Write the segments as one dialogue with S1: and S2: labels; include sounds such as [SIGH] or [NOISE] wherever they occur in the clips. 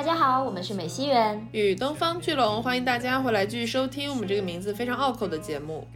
S1: 大家好，我们是美西园
S2: 与东方巨龙，欢迎大家回来继续收听我们这个名字非常拗口的节目。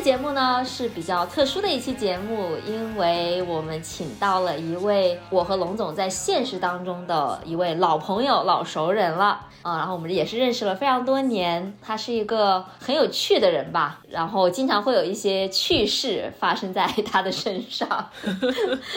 S1: 节目呢是比较特殊的一期节目，因为我们请到了一位我和龙总在现实当中的一位老朋友、老熟人了啊，然后我们也是认识了非常多年，他是一个很有趣的人吧，然后经常会有一些趣事发生在他的身上，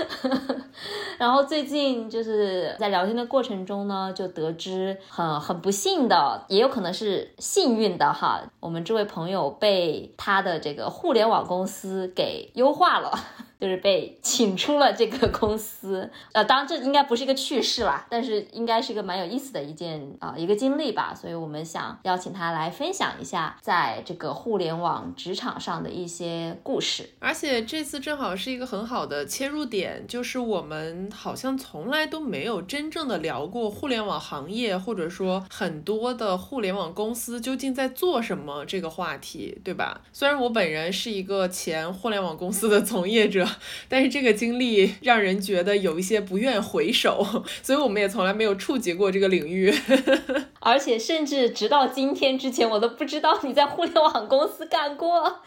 S1: [LAUGHS] 然后最近就是在聊天的过程中呢，就得知很很不幸的，也有可能是幸运的哈，我们这位朋友被他的这个。互联网公司给优化了。就是被请出了这个公司，呃，当然这应该不是一个趣事啦，但是应该是一个蛮有意思的一件啊一个经历吧，所以我们想邀请他来分享一下在这个互联网职场上的一些故事。
S2: 而且这次正好是一个很好的切入点，就是我们好像从来都没有真正的聊过互联网行业，或者说很多的互联网公司究竟在做什么这个话题，对吧？虽然我本人是一个前互联网公司的从业者。但是这个经历让人觉得有一些不愿回首，所以我们也从来没有触及过这个领域，[LAUGHS]
S1: 而且甚至直到今天之前，我都不知道你在互联网公司干过。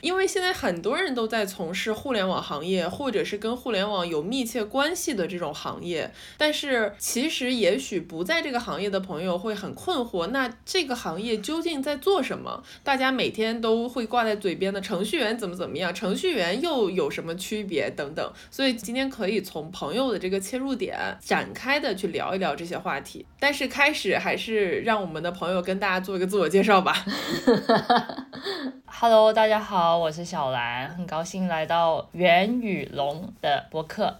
S2: 因为现在很多人都在从事互联网行业，或者是跟互联网有密切关系的这种行业，但是其实也许不在这个行业的朋友会很困惑，那这个行业究竟在做什么？大家每天都会挂在嘴边的程序员怎么怎么样？程序员又有什么区别等等？所以今天可以从朋友的这个切入点展开的去聊一聊这些话题。但是开始还是让我们的朋友跟大家做一个自我介绍吧。[LAUGHS]
S3: Hello，大家好，我是小兰，很高兴来到袁宇龙的博客。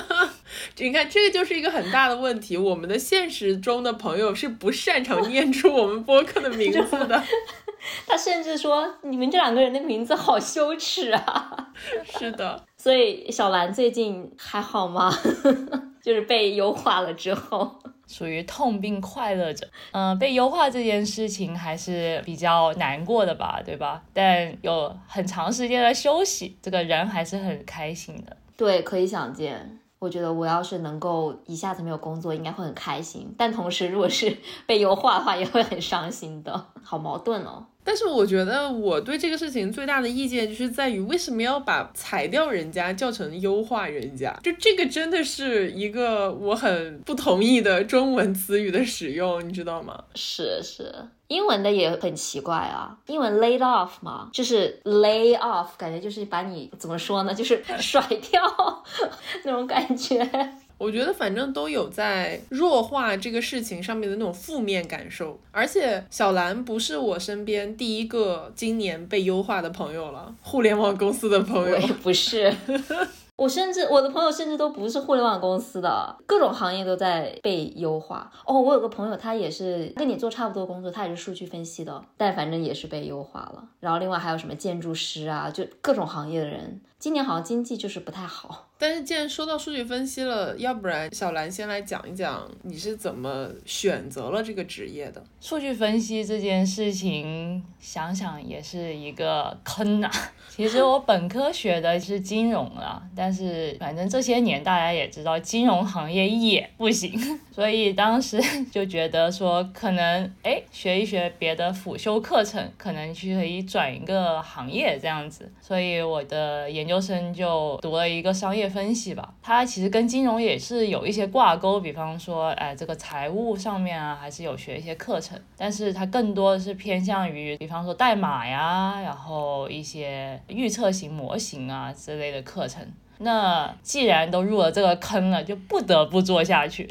S3: [LAUGHS]
S2: 你看，这个就是一个很大的问题，我们的现实中的朋友是不擅长念出我们博客的名字的。[LAUGHS]
S1: 他甚至说：“你们这两个人的名字好羞耻
S2: 啊！” [LAUGHS] 是的，
S1: 所以小兰最近还好吗？[LAUGHS] 就是被优化了之后。
S3: 属于痛并快乐着，嗯，被优化这件事情还是比较难过的吧，对吧？但有很长时间的休息，这个人还是很开心的。
S1: 对，可以想见。我觉得我要是能够一下子没有工作，应该会很开心。但同时，如果是 [LAUGHS] 被优化的话，也会很伤心的。好矛盾哦。
S2: 但是我觉得我对这个事情最大的意见就是在于，为什么要把裁掉人家叫成优化人家？就这个真的是一个我很不同意的中文词语的使用，你知道吗？
S1: 是是，英文的也很奇怪啊。英文 laid off 嘛，就是 lay off，感觉就是把你怎么说呢，就是 [LAUGHS] 甩掉 [LAUGHS] 那种感觉。
S2: 我觉得反正都有在弱化这个事情上面的那种负面感受，而且小兰不是我身边第一个今年被优化的朋友了，互联网公司的朋友
S1: 不是。[LAUGHS] 我甚至我的朋友甚至都不是互联网公司的，各种行业都在被优化。哦，我有个朋友，他也是跟你做差不多工作，他也是数据分析的，但反正也是被优化了。然后另外还有什么建筑师啊，就各种行业的人。今年好像经济就是不太好，
S2: 但是既然说到数据分析了，要不然小兰先来讲一讲你是怎么选择了这个职业的？
S3: 数据分析这件事情，想想也是一个坑呐。[LAUGHS] 其实我本科学的是金融啊，但是反正这些年大家也知道，金融行业也不行，[LAUGHS] 所以当时就觉得说，可能哎学一学别的辅修课程，可能去可以转一个行业这样子，所以我的研究。究生就读了一个商业分析吧，它其实跟金融也是有一些挂钩，比方说，哎，这个财务上面啊，还是有学一些课程，但是它更多的是偏向于，比方说代码呀，然后一些预测型模型啊之类的课程。那既然都入了这个坑了，就不得不做下去。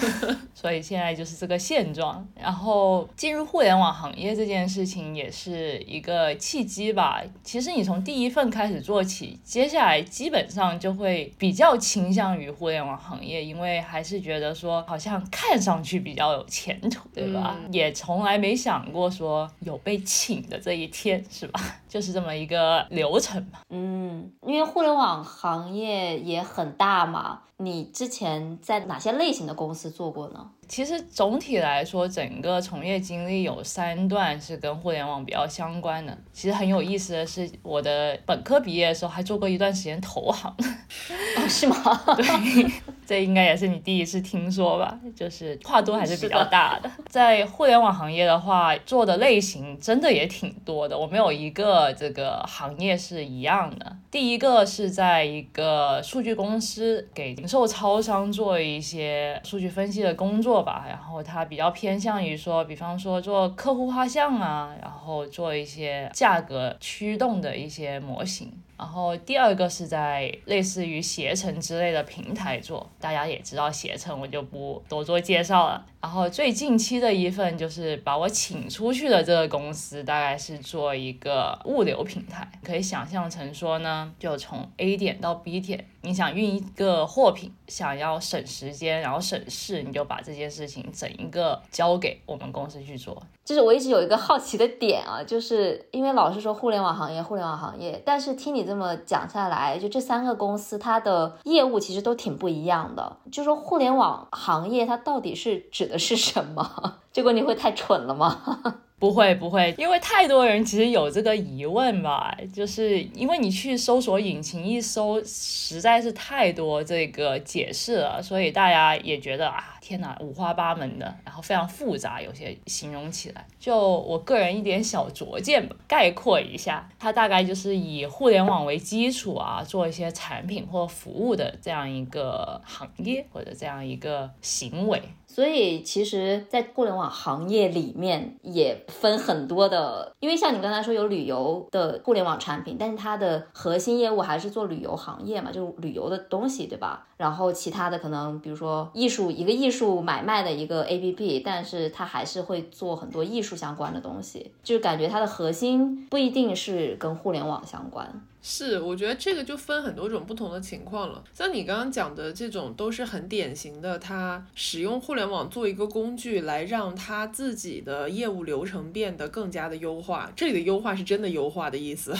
S3: [LAUGHS] 所以现在就是这个现状。然后进入互联网行业这件事情也是一个契机吧。其实你从第一份开始做起，接下来基本上就会比较倾向于互联网行业，因为还是觉得说好像看上去比较有前途，对吧？也从来没想过说有被请的这一天，是吧？就是这么一个流程嘛。
S1: 嗯，因为互联网行业也很大嘛。你之前在哪些类型的公司做过呢？
S3: 其实总体来说，整个从业经历有三段是跟互联网比较相关的。其实很有意思的是，我的本科毕业的时候还做过一段时间投行，
S1: 哦，是吗？[LAUGHS]
S3: 对，这应该也是你第一次听说吧？就是跨度还是比较大的。在互联网行业的话，做的类型真的也挺多的。我没有一个这个行业是一样的。第一个是在一个数据公司给零售超商做一些数据分析的工作。吧，然后它比较偏向于说，比方说做客户画像啊，然后做一些价格驱动的一些模型。然后第二个是在类似于携程之类的平台做，大家也知道携程，我就不多做介绍了。然后最近期的一份就是把我请出去的这个公司，大概是做一个物流平台，可以想象成说呢，就从 A 点到 B 点，你想运一个货品，想要省时间，然后省事，你就把这件事情整一个交给我们公司去做。
S1: 就是我一直有一个好奇的点啊，就是因为老是说互联网行业，互联网行业，但是听你这么讲下来，就这三个公司它的业务其实都挺不一样的。就说互联网行业它到底是指的是什么？[LAUGHS] 结果你会太蠢了吗？
S3: 不会不会，因为太多人其实有这个疑问吧，就是因为你去搜索引擎一搜，实在是太多这个解释了，所以大家也觉得啊。天哪，五花八门的，然后非常复杂，有些形容起来，就我个人一点小拙见吧，概括一下，它大概就是以互联网为基础啊，做一些产品或服务的这样一个行业或者这样一个行为。
S1: 所以其实，在互联网行业里面也分很多的，因为像你刚才说有旅游的互联网产品，但是它的核心业务还是做旅游行业嘛，就是旅游的东西，对吧？然后其他的可能，比如说艺术，一个艺术买卖的一个 A P P，但是它还是会做很多艺术相关的东西，就是感觉它的核心不一定是跟互联网相关。
S2: 是，我觉得这个就分很多种不同的情况了。像你刚刚讲的这种，都是很典型的，他使用互联网做一个工具来让他自己的业务流程变得更加的优化。这里的优化是真的优化的意思，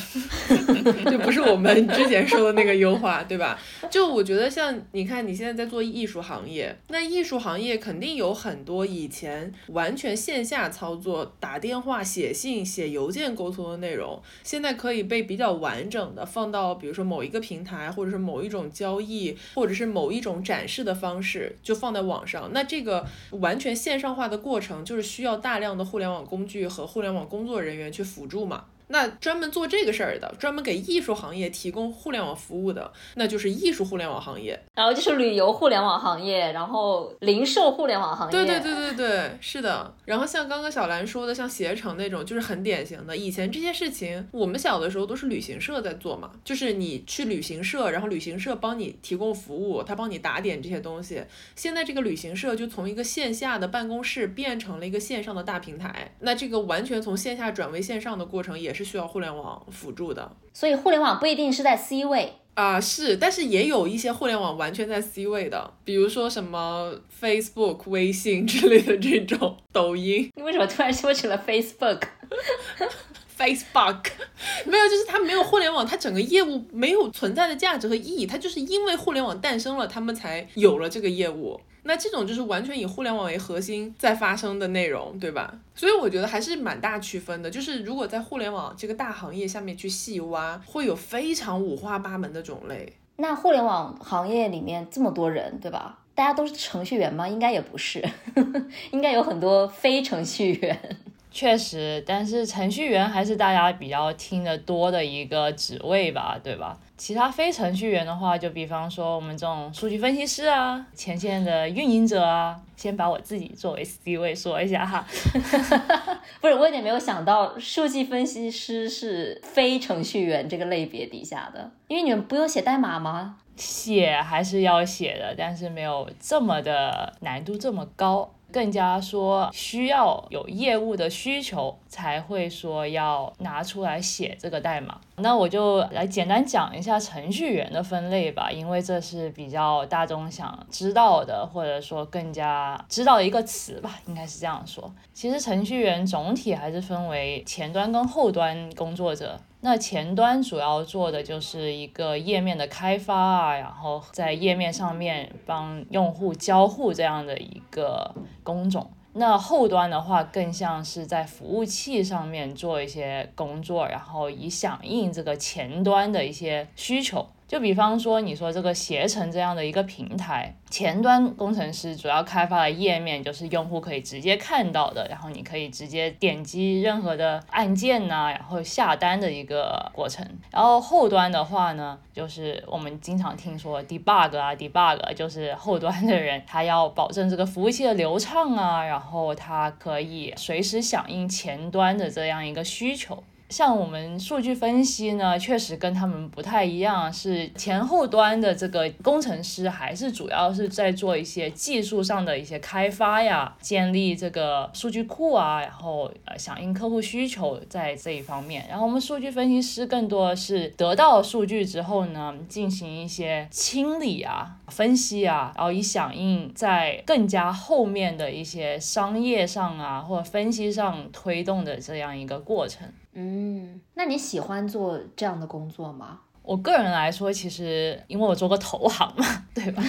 S2: [LAUGHS] 就不是我们之前说的那个优化，对吧？就我觉得像你看，你现在在做艺术行业，那艺术行业肯定有很多以前完全线下操作、打电话、写信、写邮件沟通的内容，现在可以被比较完整。放到比如说某一个平台，或者是某一种交易，或者是某一种展示的方式，就放在网上。那这个完全线上化的过程，就是需要大量的互联网工具和互联网工作人员去辅助嘛。那专门做这个事儿的，专门给艺术行业提供互联网服务的，那就是艺术互联网行业。
S1: 然后就是旅游互联网行业，然后零售互联网行业。
S2: 对对对对对，是的。然后像刚刚小兰说的，像携程那种，就是很典型的。以前这些事情，我们小的时候都是旅行社在做嘛，就是你去旅行社，然后旅行社帮你提供服务，他帮你打点这些东西。现在这个旅行社就从一个线下的办公室变成了一个线上的大平台。那这个完全从线下转为线上的过程，也是需要互联网辅助的，
S1: 所以互联网不一定是在 C 位
S2: 啊，是，但是也有一些互联网完全在 C 位的，比如说什么 Facebook、微信之类的这种，抖音。
S1: 你为什么突然说起了 Facebook？Facebook [LAUGHS] [LAUGHS]
S2: 没有，就是它没有互联网，它整个业务没有存在的价值和意义，它就是因为互联网诞生了，他们才有了这个业务。那这种就是完全以互联网为核心在发生的内容，对吧？所以我觉得还是蛮大区分的。就是如果在互联网这个大行业下面去细挖，会有非常五花八门的种类。
S1: 那互联网行业里面这么多人，对吧？大家都是程序员吗？应该也不是，[LAUGHS] 应该有很多非程序员。
S3: 确实，但是程序员还是大家比较听得多的一个职位吧，对吧？其他非程序员的话，就比方说我们这种数据分析师啊，前线的运营者啊，先把我自己作为 C 位说一下哈。[LAUGHS]
S1: 不是，我有点没有想到，数据分析师是非程序员这个类别底下的，因为你们不用写代码吗？
S3: 写还是要写的，但是没有这么的难度这么高。更加说需要有业务的需求才会说要拿出来写这个代码。那我就来简单讲一下程序员的分类吧，因为这是比较大众想知道的，或者说更加知道的一个词吧，应该是这样说。其实程序员总体还是分为前端跟后端工作者。那前端主要做的就是一个页面的开发啊，然后在页面上面帮用户交互这样的一个工种。那后端的话，更像是在服务器上面做一些工作，然后以响应这个前端的一些需求。就比方说，你说这个携程这样的一个平台，前端工程师主要开发的页面就是用户可以直接看到的，然后你可以直接点击任何的按键呐，然后下单的一个过程。然后后端的话呢，就是我们经常听说 debug 啊，debug 就是后端的人他要保证这个服务器的流畅啊，然后他可以随时响应前端的这样一个需求。像我们数据分析呢，确实跟他们不太一样，是前后端的这个工程师，还是主要是在做一些技术上的一些开发呀，建立这个数据库啊，然后呃响应客户需求在这一方面。然后我们数据分析师更多的是得到数据之后呢，进行一些清理啊、分析啊，然后以响应在更加后面的一些商业上啊或分析上推动的这样一个过程。
S1: 嗯，那你喜欢做这样的工作吗？
S3: 我个人来说，其实因为我做过投行嘛，[LAUGHS] 对吧？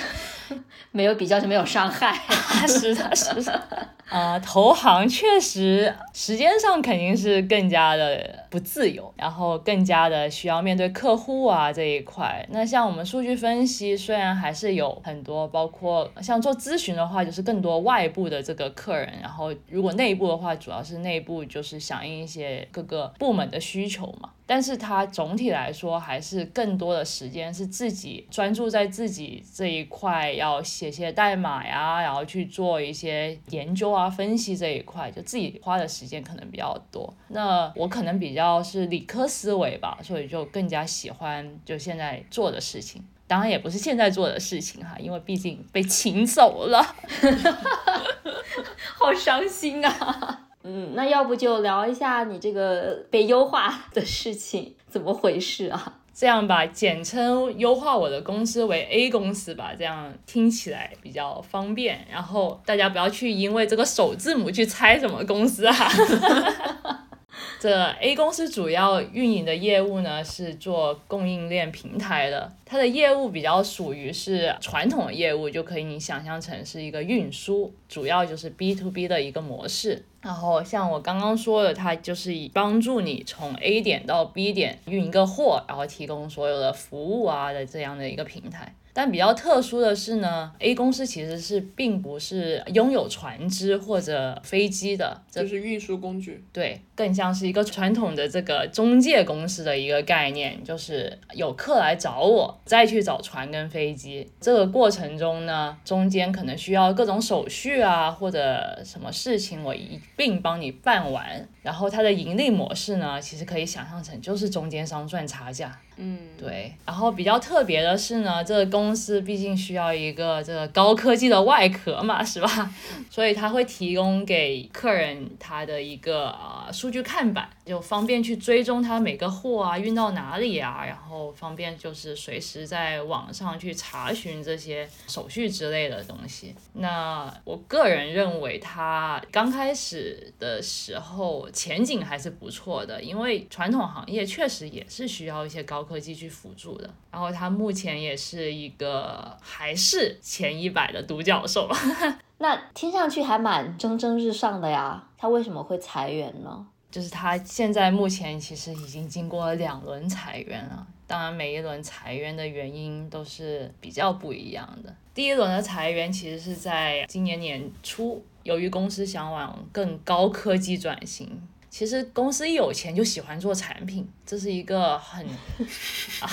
S3: [LAUGHS]
S1: 没有比较就没有伤害，[LAUGHS]
S3: 是的，是的。啊，投行确实时间上肯定是更加的不自由，然后更加的需要面对客户啊这一块。那像我们数据分析，虽然还是有很多，包括像做咨询的话，就是更多外部的这个客人，然后如果内部的话，主要是内部就是响应一些各个部门的需求嘛。但是他总体来说，还是更多的时间是自己专注在自己这一块，要写些代码呀，然后去做一些研究啊、分析这一块，就自己花的时间可能比较多。那我可能比较是理科思维吧，所以就更加喜欢就现在做的事情。当然也不是现在做的事情哈，因为毕竟被请走了，[LAUGHS]
S1: 好伤心啊。嗯，那要不就聊一下你这个被优化的事情怎么回事啊？
S3: 这样吧，简称优化我的公司为 A 公司吧，这样听起来比较方便。然后大家不要去因为这个首字母去猜什么公司啊。[LAUGHS] [LAUGHS] 这 A 公司主要运营的业务呢是做供应链平台的，它的业务比较属于是传统业务，就可以你想象成是一个运输，主要就是 B to B 的一个模式。然后像我刚刚说的，它就是以帮助你从 A 点到 B 点运一个货，然后提供所有的服务啊的这样的一个平台。但比较特殊的是呢，A 公司其实是并不是拥有船只或者飞机的，
S2: 就是运输工具。
S3: 对，更像是一个传统的这个中介公司的一个概念，就是有客来找我，再去找船跟飞机。这个过程中呢，中间可能需要各种手续啊，或者什么事情，我一并帮你办完。然后它的盈利模式呢，其实可以想象成就是中间商赚差价。
S2: 嗯，
S3: 对。然后比较特别的是呢，这个公司毕竟需要一个这个高科技的外壳嘛，是吧？[LAUGHS] 所以他会提供给客人他的一个呃数据看板，就方便去追踪他每个货啊运到哪里啊，然后方便就是随时在网上去查询这些手续之类的东西。那我个人认为，它刚开始的时候前景还是不错的，因为传统行业确实也是需要一些高。科技去辅助的，然后它目前也是一个还是前一百的独角兽，[LAUGHS]
S1: 那听上去还蛮蒸蒸日上的呀。它为什么会裁员呢？
S3: 就是它现在目前其实已经经过了两轮裁员了，当然每一轮裁员的原因都是比较不一样的。第一轮的裁员其实是在今年年初。由于公司想往更高科技转型，其实公司一有钱就喜欢做产品，这是一个很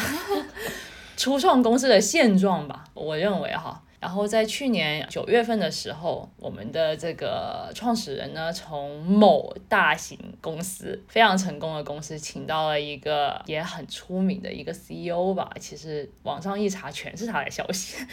S3: [LAUGHS] 初创公司的现状吧，我认为哈。然后在去年九月份的时候，我们的这个创始人呢，从某大型公司非常成功的公司，请到了一个也很出名的一个 CEO 吧。其实网上一查，全是他的消息。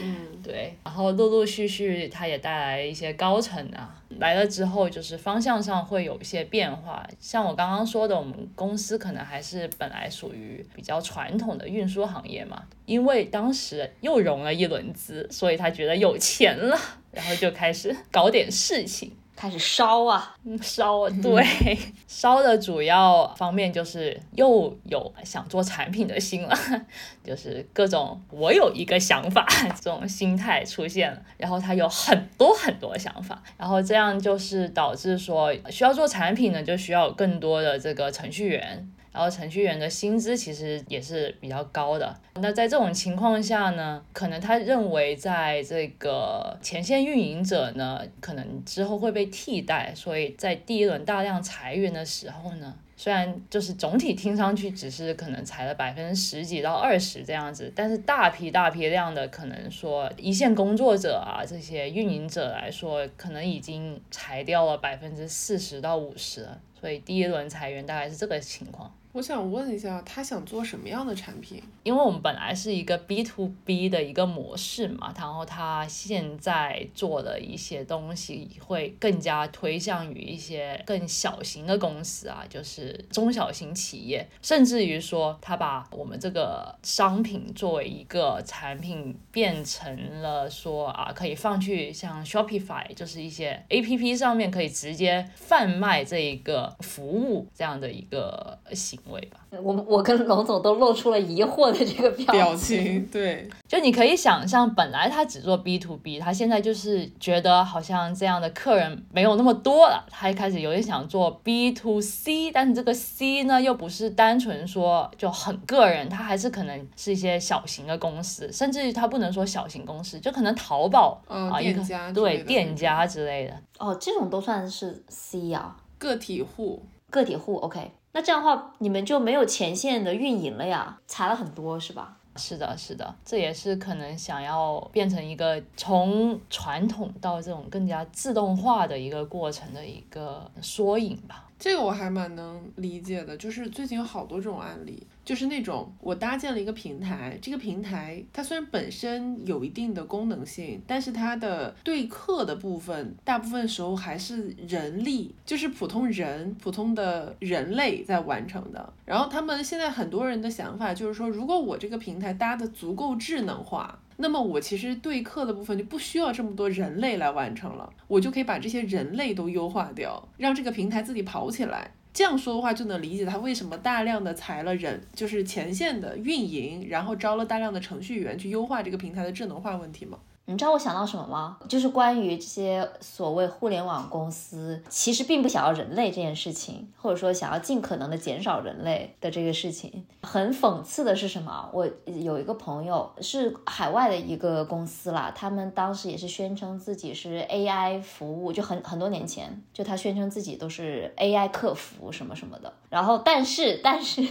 S2: 嗯，
S3: 对。然后陆陆续续，他也带来一些高层啊。来了之后，就是方向上会有一些变化。像我刚刚说的，我们公司可能还是本来属于比较传统的运输行业嘛，因为当时又融了一轮资，所以他觉得有钱了，然后就开始搞点事情。
S1: 开始烧啊，
S3: 烧啊，对，[LAUGHS] 烧的主要方面就是又有想做产品的心了，[LAUGHS] 就是各种我有一个想法 [LAUGHS] 这种心态出现了，然后他有很多很多想法，然后这样就是导致说需要做产品呢，就需要更多的这个程序员。然后程序员的薪资其实也是比较高的。那在这种情况下呢，可能他认为在这个前线运营者呢，可能之后会被替代，所以在第一轮大量裁员的时候呢，虽然就是总体听上去只是可能裁了百分之十几到二十这样子，但是大批大批量的可能说一线工作者啊这些运营者来说，可能已经裁掉了百分之四十到五十，所以第一轮裁员大概是这个情况。
S2: 我想问一下，他想做什么样的产品？
S3: 因为我们本来是一个 B to B 的一个模式嘛，然后他现在做的一些东西会更加推向于一些更小型的公司啊，就是中小型企业，甚至于说他把我们这个商品作为一个产品变成了说啊，可以放去像 Shopify，就是一些 A P P 上面可以直接贩卖这一个服务这样的一个形。位吧，
S1: 我我跟龙总都露出了疑惑的这个
S2: 表情。对，
S3: 就你可以想象，本来他只做 B to B，他现在就是觉得好像这样的客人没有那么多了，他一开始有点想做 B to C，但是这个 C 呢，又不是单纯说就很个人，他还是可能是一些小型的公司，甚至于他不能说小型公司，就可能淘宝啊一个对店家之类的。
S1: 哦，这种都算是 C 啊，
S2: 个体户，
S1: 个体户，OK。那这样的话，你们就没有前线的运营了呀？裁了很多是吧？
S3: 是的，是的，这也是可能想要变成一个从传统到这种更加自动化的一个过程的一个缩影吧。
S2: 这个我还蛮能理解的，就是最近有好多这种案例。就是那种我搭建了一个平台，这个平台它虽然本身有一定的功能性，但是它的对客的部分，大部分时候还是人力，就是普通人、普通的人类在完成的。然后他们现在很多人的想法就是说，如果我这个平台搭的足够智能化，那么我其实对客的部分就不需要这么多人类来完成了，我就可以把这些人类都优化掉，让这个平台自己跑起来。这样说的话，就能理解他为什么大量的裁了人，就是前线的运营，然后招了大量的程序员去优化这个平台的智能化问题吗？
S1: 你知道我想到什么吗？就是关于这些所谓互联网公司，其实并不想要人类这件事情，或者说想要尽可能的减少人类的这个事情。很讽刺的是什么？我有一个朋友是海外的一个公司啦，他们当时也是宣称自己是 AI 服务，就很很多年前，就他宣称自己都是 AI 客服什么什么的。然后，但是，但是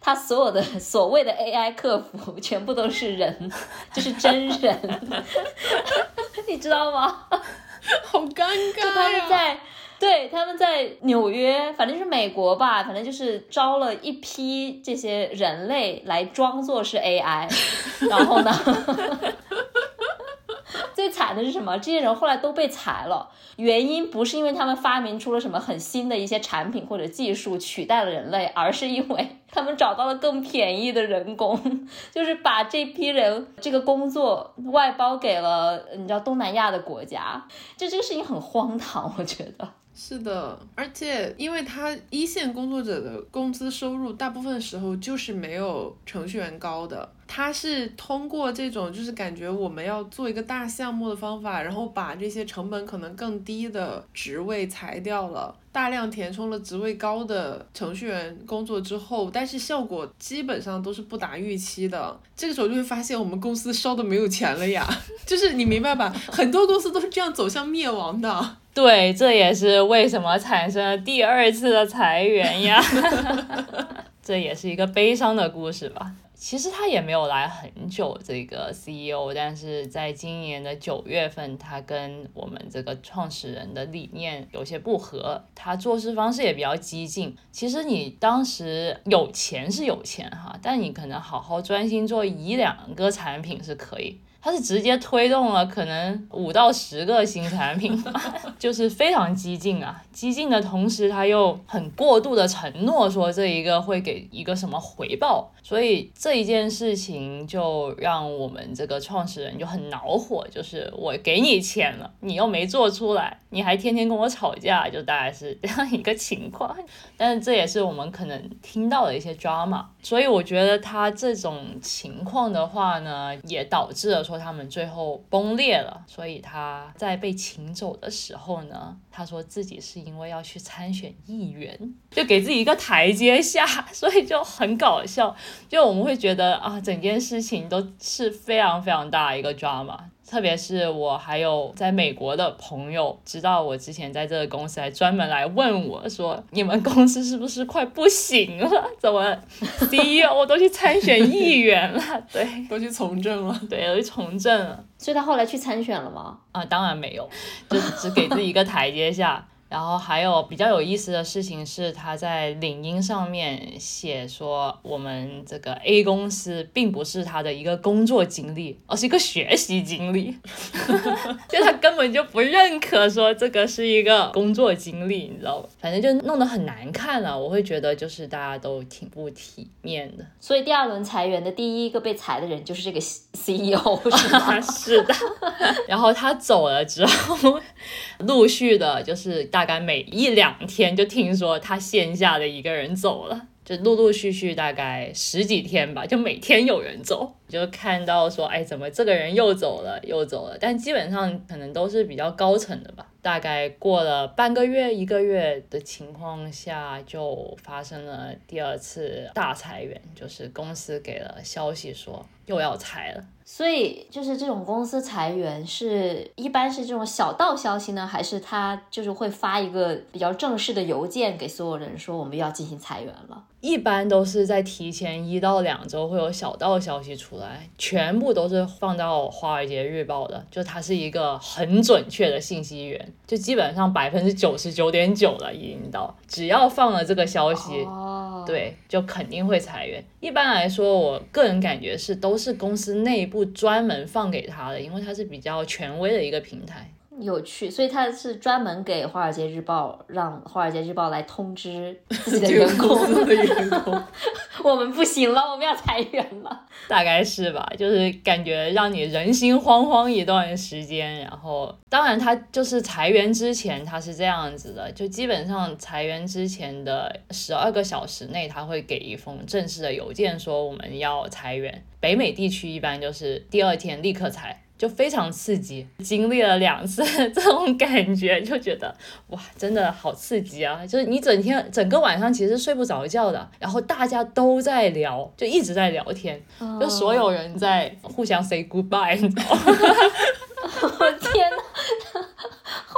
S1: 他所有的所谓的 AI 客服全部都是人，就是真人。[LAUGHS] 你知道吗？[LAUGHS]
S2: 好尴尬
S1: 就他们在，对，他们在纽约，反正是美国吧，反正就是招了一批这些人类来装作是 AI，然后呢？[LAUGHS] 最惨的是什么？这些人后来都被裁了，原因不是因为他们发明出了什么很新的一些产品或者技术取代了人类，而是因为他们找到了更便宜的人工，[LAUGHS] 就是把这批人这个工作外包给了你知道东南亚的国家，就这个事情很荒唐，我觉得。
S2: 是的，而且因为他一线工作者的工资收入大部分时候就是没有程序员高的，他是通过这种就是感觉我们要做一个大项目的方法，然后把这些成本可能更低的职位裁掉了，大量填充了职位高的程序员工作之后，但是效果基本上都是不达预期的。这个时候就会发现我们公司烧的没有钱了呀，[LAUGHS] 就是你明白吧？很多公司都是这样走向灭亡的。[LAUGHS]
S3: 对，这也是为什么产生了第二次的裁员呀。[LAUGHS] 这也是一个悲伤的故事吧。其实他也没有来很久，这个 CEO，但是在今年的九月份，他跟我们这个创始人的理念有些不合，他做事方式也比较激进。其实你当时有钱是有钱哈，但你可能好好专心做一两个产品是可以。他是直接推动了可能五到十个新产品，[LAUGHS] 就是非常激进啊！激进的同时，他又很过度的承诺说这一个会给一个什么回报，所以这一件事情就让我们这个创始人就很恼火，就是我给你钱了，你又没做出来，你还天天跟我吵架，就大概是这样一个情况。但是这也是我们可能听到的一些 drama，所以我觉得他这种情况的话呢，也导致了。说他们最后崩裂了，所以他在被请走的时候呢，他说自己是因为要去参选议员，就给自己一个台阶下，所以就很搞笑。就我们会觉得啊，整件事情都是非常非常大一个 drama。特别是我还有在美国的朋友，知道我之前在这个公司，还专门来问我说：“你们公司是不是快不行了？[LAUGHS] 怎么 CEO 都去参选议员了？[LAUGHS] 对，
S2: 都去从政了，
S3: 对，都去从政了。
S1: 所以他后来去参选了吗？
S3: 啊，当然没有，就只给自己一个台阶下。”然后还有比较有意思的事情是，他在领英上面写说，我们这个 A 公司并不是他的一个工作经历，而是一个学习经历，[LAUGHS] 就他根本就不认可说这个是一个工作经历，你知道吧？反正就弄得很难看了，我会觉得就是大家都挺不体面的。
S1: 所以第二轮裁员的第一个被裁的人就是这个 CEO，[LAUGHS] 是吗？
S3: 是的。[LAUGHS] 然后他走了之后，陆续的就是。大大概每一两天就听说他线下的一个人走了，就陆陆续续大概十几天吧，就每天有人走，就看到说，哎，怎么这个人又走了，又走了？但基本上可能都是比较高层的吧。大概过了半个月、一个月的情况下，就发生了第二次大裁员，就是公司给了消息说又要裁了。
S1: 所以就是这种公司裁员是一般是这种小道消息呢，还是他就是会发一个比较正式的邮件给所有人说我们要进行裁员了？
S3: 一般都是在提前一到两周会有小道消息出来，全部都是放到《华尔街日报》的，就它是一个很准确的信息源，就基本上百分之九十九点九了已经到，只要放了这个消息，对，就肯定会裁员。一般来说，我个人感觉是都是公司内部专门放给他的，因为它是比较权威的一个平台。
S1: 有趣，所以他是专门给《华尔街日报》让《华尔街日报》来通知自己的员工，[LAUGHS]
S2: 的员工，[LAUGHS]
S1: 我们不行了，我们要裁员了，[LAUGHS]
S3: 大概是吧？就是感觉让你人心惶惶一段时间。然后，当然他就是裁员之前他是这样子的，就基本上裁员之前的十二个小时内，他会给一封正式的邮件说我们要裁员。北美地区一般就是第二天立刻裁。就非常刺激，经历了两次 [LAUGHS] 这种感觉，就觉得哇，真的好刺激啊！就是你整天整个晚上其实睡不着觉的，然后大家都在聊，就一直在聊天，就所有人在互相 say goodbye，你知道吗？
S1: 我 [LAUGHS] 天呐！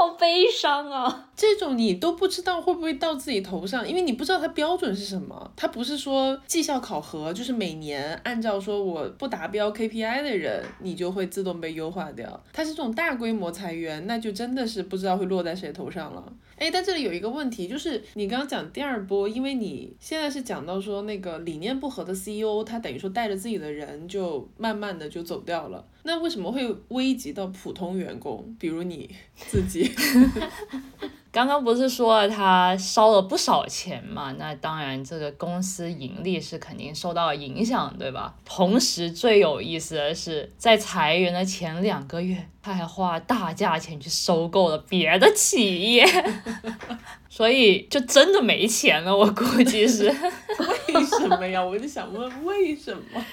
S1: 好悲伤啊！
S2: 这种你都不知道会不会到自己头上，因为你不知道它标准是什么。它不是说绩效考核，就是每年按照说我不达标 KPI 的人，你就会自动被优化掉。它是这种大规模裁员，那就真的是不知道会落在谁头上了。哎，但这里有一个问题，就是你刚刚讲第二波，因为你现在是讲到说那个理念不合的 CEO，他等于说带着自己的人就慢慢的就走掉了。那为什么会危及到普通员工，比如你自己？[LAUGHS]
S3: 刚刚不是说他烧了不少钱嘛？那当然，这个公司盈利是肯定受到影响，对吧？同时，最有意思的是，在裁员的前两个月，他还花大价钱去收购了别的企业，[LAUGHS] 所以就真的没钱了。我估计是 [LAUGHS]
S2: 为什么呀？我就想问为什么。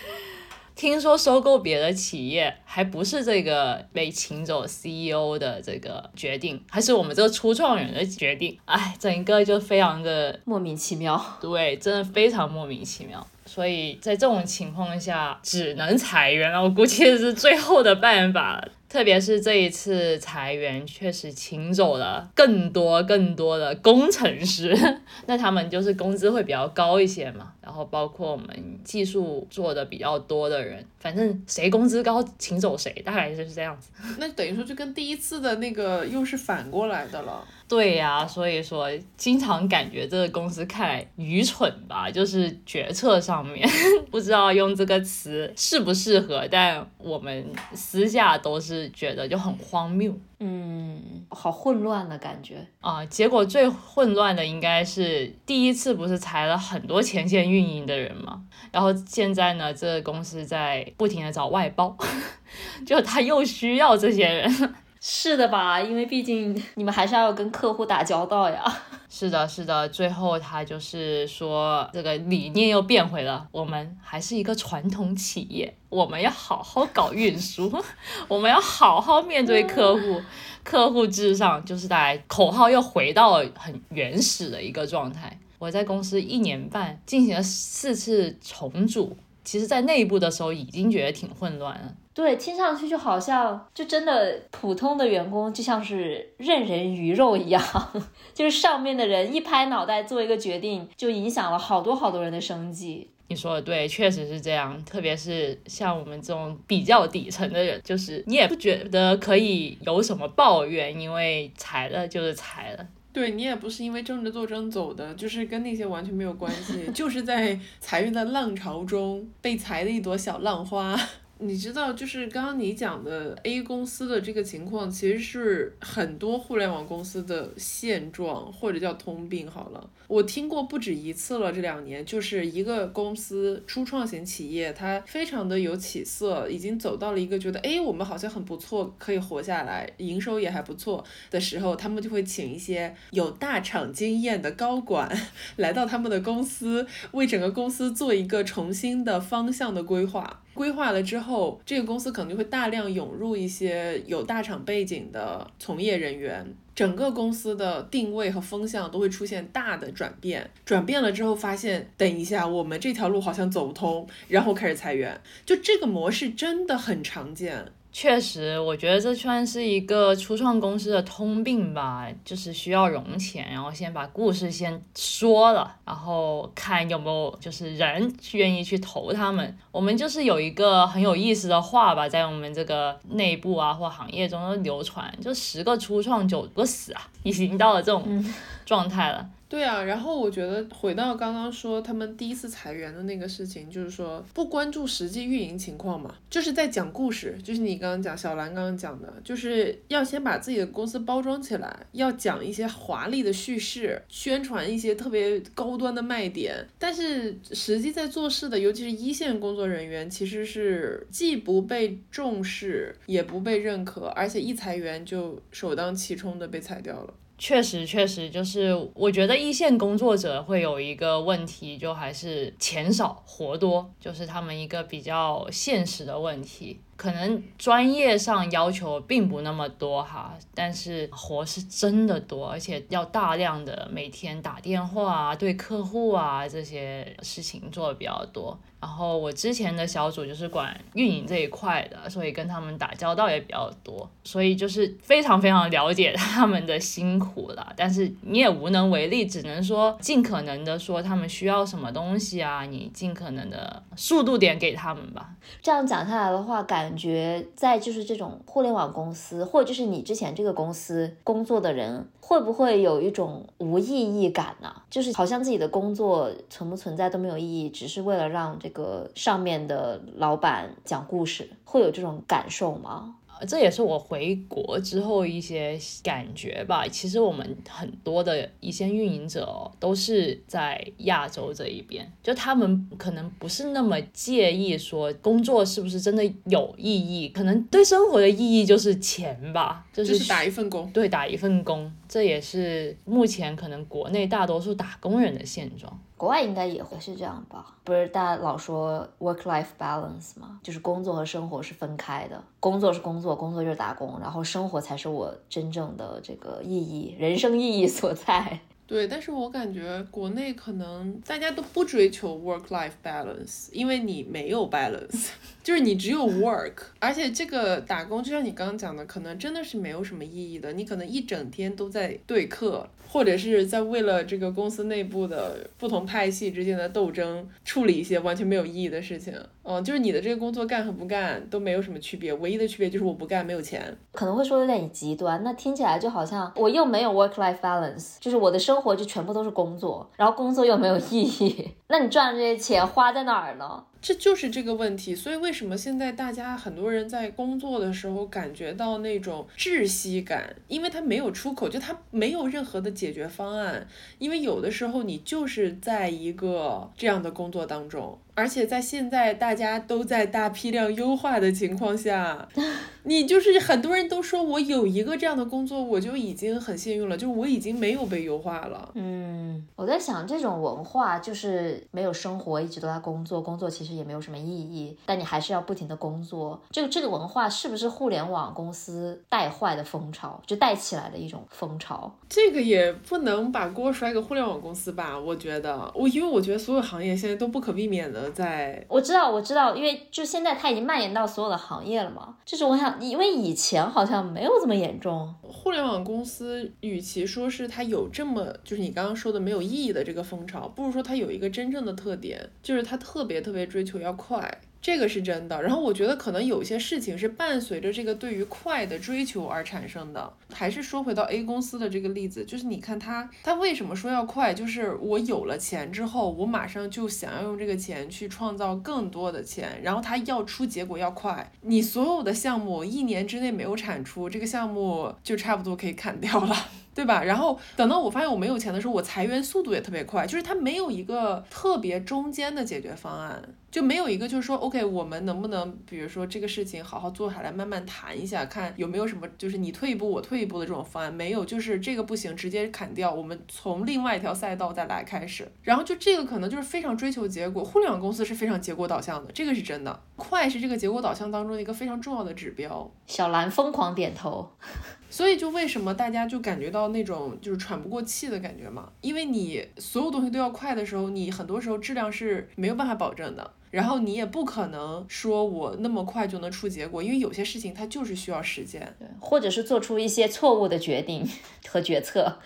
S3: 听说收购别的企业还不是这个被请走 CEO 的这个决定，还是我们这个初创人的决定。哎，整个就非常的
S1: 莫名其妙。
S3: 对，真的非常莫名其妙。所以在这种情况下，只能裁员了。我估计是最后的办法。特别是这一次裁员，确实请走了更多更多的工程师，[LAUGHS] 那他们就是工资会比较高一些嘛。然后包括我们技术做的比较多的人，反正谁工资高，请走谁，大概就是这样子。[LAUGHS]
S2: 那等于说就跟第一次的那个又是反过来的了。
S3: 对呀，所以说经常感觉这个公司看来愚蠢吧，就是决策上面 [LAUGHS] 不知道用这个词适不适合，但我们私下都是觉得就很荒谬。
S1: 嗯，好混乱的感觉
S3: 啊！结果最混乱的应该是第一次，不是裁了很多前线运营的人嘛？然后现在呢，这个公司在不停的找外包，[LAUGHS] 就他又需要这些人。
S1: 是的吧？因为毕竟你们还是要跟客户打交道呀。[LAUGHS]
S3: 是的，是的。最后他就是说，这个理念又变回了，我们还是一个传统企业，我们要好好搞运输，[LAUGHS] 我们要好好面对客户，客户至上，就是大家口号又回到了很原始的一个状态。我在公司一年半，进行了四次重组，其实在内部的时候已经觉得挺混乱了。
S1: 对，听上去就好像就真的普通的员工就像是任人鱼肉一样，[LAUGHS] 就是上面的人一拍脑袋做一个决定，就影响了好多好多人的生计。
S3: 你说的对，确实是这样。特别是像我们这种比较底层的人，就是你也不觉得可以有什么抱怨，因为裁了就是裁了。
S2: 对你也不是因为政治斗争走的，就是跟那些完全没有关系，就是在 [LAUGHS] 裁员的浪潮中被裁的一朵小浪花。你知道，就是刚刚你讲的 A 公司的这个情况，其实是很多互联网公司的现状，或者叫通病。好了，我听过不止一次了。这两年，就是一个公司初创型企业，它非常的有起色，已经走到了一个觉得，哎，我们好像很不错，可以活下来，营收也还不错的时候，他们就会请一些有大厂经验的高管来到他们的公司，为整个公司做一个重新的方向的规划。规划了之后，这个公司可能就会大量涌入一些有大厂背景的从业人员，整个公司的定位和风向都会出现大的转变。转变了之后，发现等一下我们这条路好像走不通，然后开始裁员。就这个模式真的很常见。
S3: 确实，我觉得这算是一个初创公司的通病吧，就是需要融钱，然后先把故事先说了，然后看有没有就是人愿意去投他们。我们就是有一个很有意思的话吧，在我们这个内部啊或行业中流传，就十个初创九个死啊，已经到了这种状态了。
S2: 对啊，然后我觉得回到刚刚说他们第一次裁员的那个事情，就是说不关注实际运营情况嘛，就是在讲故事，就是你刚刚讲小兰刚刚讲的，就是要先把自己的公司包装起来，要讲一些华丽的叙事，宣传一些特别高端的卖点，但是实际在做事的，尤其是一线工作人员，其实是既不被重视，也不被认可，而且一裁员就首当其冲的被裁掉了。
S3: 确实，确实，就是我觉得一线工作者会有一个问题，就还是钱少活多，就是他们一个比较现实的问题。可能专业上要求并不那么多哈，但是活是真的多，而且要大量的每天打电话啊，对客户啊这些事情做的比较多。然后我之前的小组就是管运营这一块的，所以跟他们打交道也比较多，所以就是非常非常了解他们的辛苦了。[LAUGHS] 但是你也无能为力，只能说尽可能的说他们需要什么东西啊，你尽可能的速度点给他们吧。
S1: 这样讲下来的话，感感觉在就是这种互联网公司，或者就是你之前这个公司工作的人，会不会有一种无意义感呢？就是好像自己的工作存不存在都没有意义，只是为了让这个上面的老板讲故事，会有这种感受吗？
S3: 这也是我回国之后一些感觉吧。其实我们很多的一些运营者哦，都是在亚洲这一边，就他们可能不是那么介意说工作是不是真的有意义，可能对生活的意义就是钱吧，
S2: 就是打一份工，
S3: 对，打一份工，这也是目前可能国内大多数打工人的现状。
S1: 国外应该也会是这样吧？不是大家老说 work life balance 吗？就是工作和生活是分开的，工作是工作，工作就是打工，然后生活才是我真正的这个意义，人生意义所在。
S2: 对，但是我感觉国内可能大家都不追求 work-life balance，因为你没有 balance，就是你只有 work，而且这个打工就像你刚刚讲的，可能真的是没有什么意义的，你可能一整天都在对课，或者是在为了这个公司内部的不同派系之间的斗争，处理一些完全没有意义的事情。嗯，就是你的这个工作干和不干都没有什么区别，唯一的区别就是我不干没有钱。
S1: 可能会说有点极端，那听起来就好像我又没有 work-life balance，就是我的生活就全部都是工作，然后工作又没有意义，[LAUGHS] 那你赚的这些钱花在哪儿呢？
S2: 这就是这个问题，所以为什么现在大家很多人在工作的时候感觉到那种窒息感？因为他没有出口，就他没有任何的解决方案。因为有的时候你就是在一个这样的工作当中。而且在现在大家都在大批量优化的情况下，[LAUGHS] 你就是很多人都说我有一个这样的工作，我就已经很幸运了，就是我已经没有被优化了。
S1: 嗯，我在想这种文化就是没有生活，一直都在工作，工作其实也没有什么意义，但你还是要不停的工作。这个这个文化是不是互联网公司带坏的风潮，就带起来的一种风潮？
S2: 这个也不能把锅甩给互联网公司吧？我觉得，我因为我觉得所有行业现在都不可避免的。在
S1: 我知道，我知道，因为就现在它已经蔓延到所有的行业了嘛。就是我想，因为以前好像没有这么严重。
S2: 互联网公司与其说是它有这么，就是你刚刚说的没有意义的这个风潮，不如说它有一个真正的特点，就是它特别特别追求要快。这个是真的，然后我觉得可能有些事情是伴随着这个对于快的追求而产生的。还是说回到 A 公司的这个例子，就是你看他，他为什么说要快？就是我有了钱之后，我马上就想要用这个钱去创造更多的钱，然后他要出结果要快。你所有的项目一年之内没有产出，这个项目就差不多可以砍掉了。对吧？然后等到我发现我没有钱的时候，我裁员速度也特别快，就是它没有一个特别中间的解决方案，就没有一个就是说，OK，我们能不能比如说这个事情好好坐下来慢慢谈一下，看有没有什么就是你退一步我退一步的这种方案？没有，就是这个不行，直接砍掉，我们从另外一条赛道再来开始。然后就这个可能就是非常追求结果，互联网公司是非常结果导向的，这个是真的，快是这个结果导向当中的一个非常重要的指标。
S1: 小兰疯狂点头。[LAUGHS]
S2: 所以就为什么大家就感觉到那种就是喘不过气的感觉嘛？因为你所有东西都要快的时候，你很多时候质量是没有办法保证的。然后你也不可能说我那么快就能出结果，因为有些事情它就是需要时间，对
S1: 或者是做出一些错误的决定 [LAUGHS] 和决策。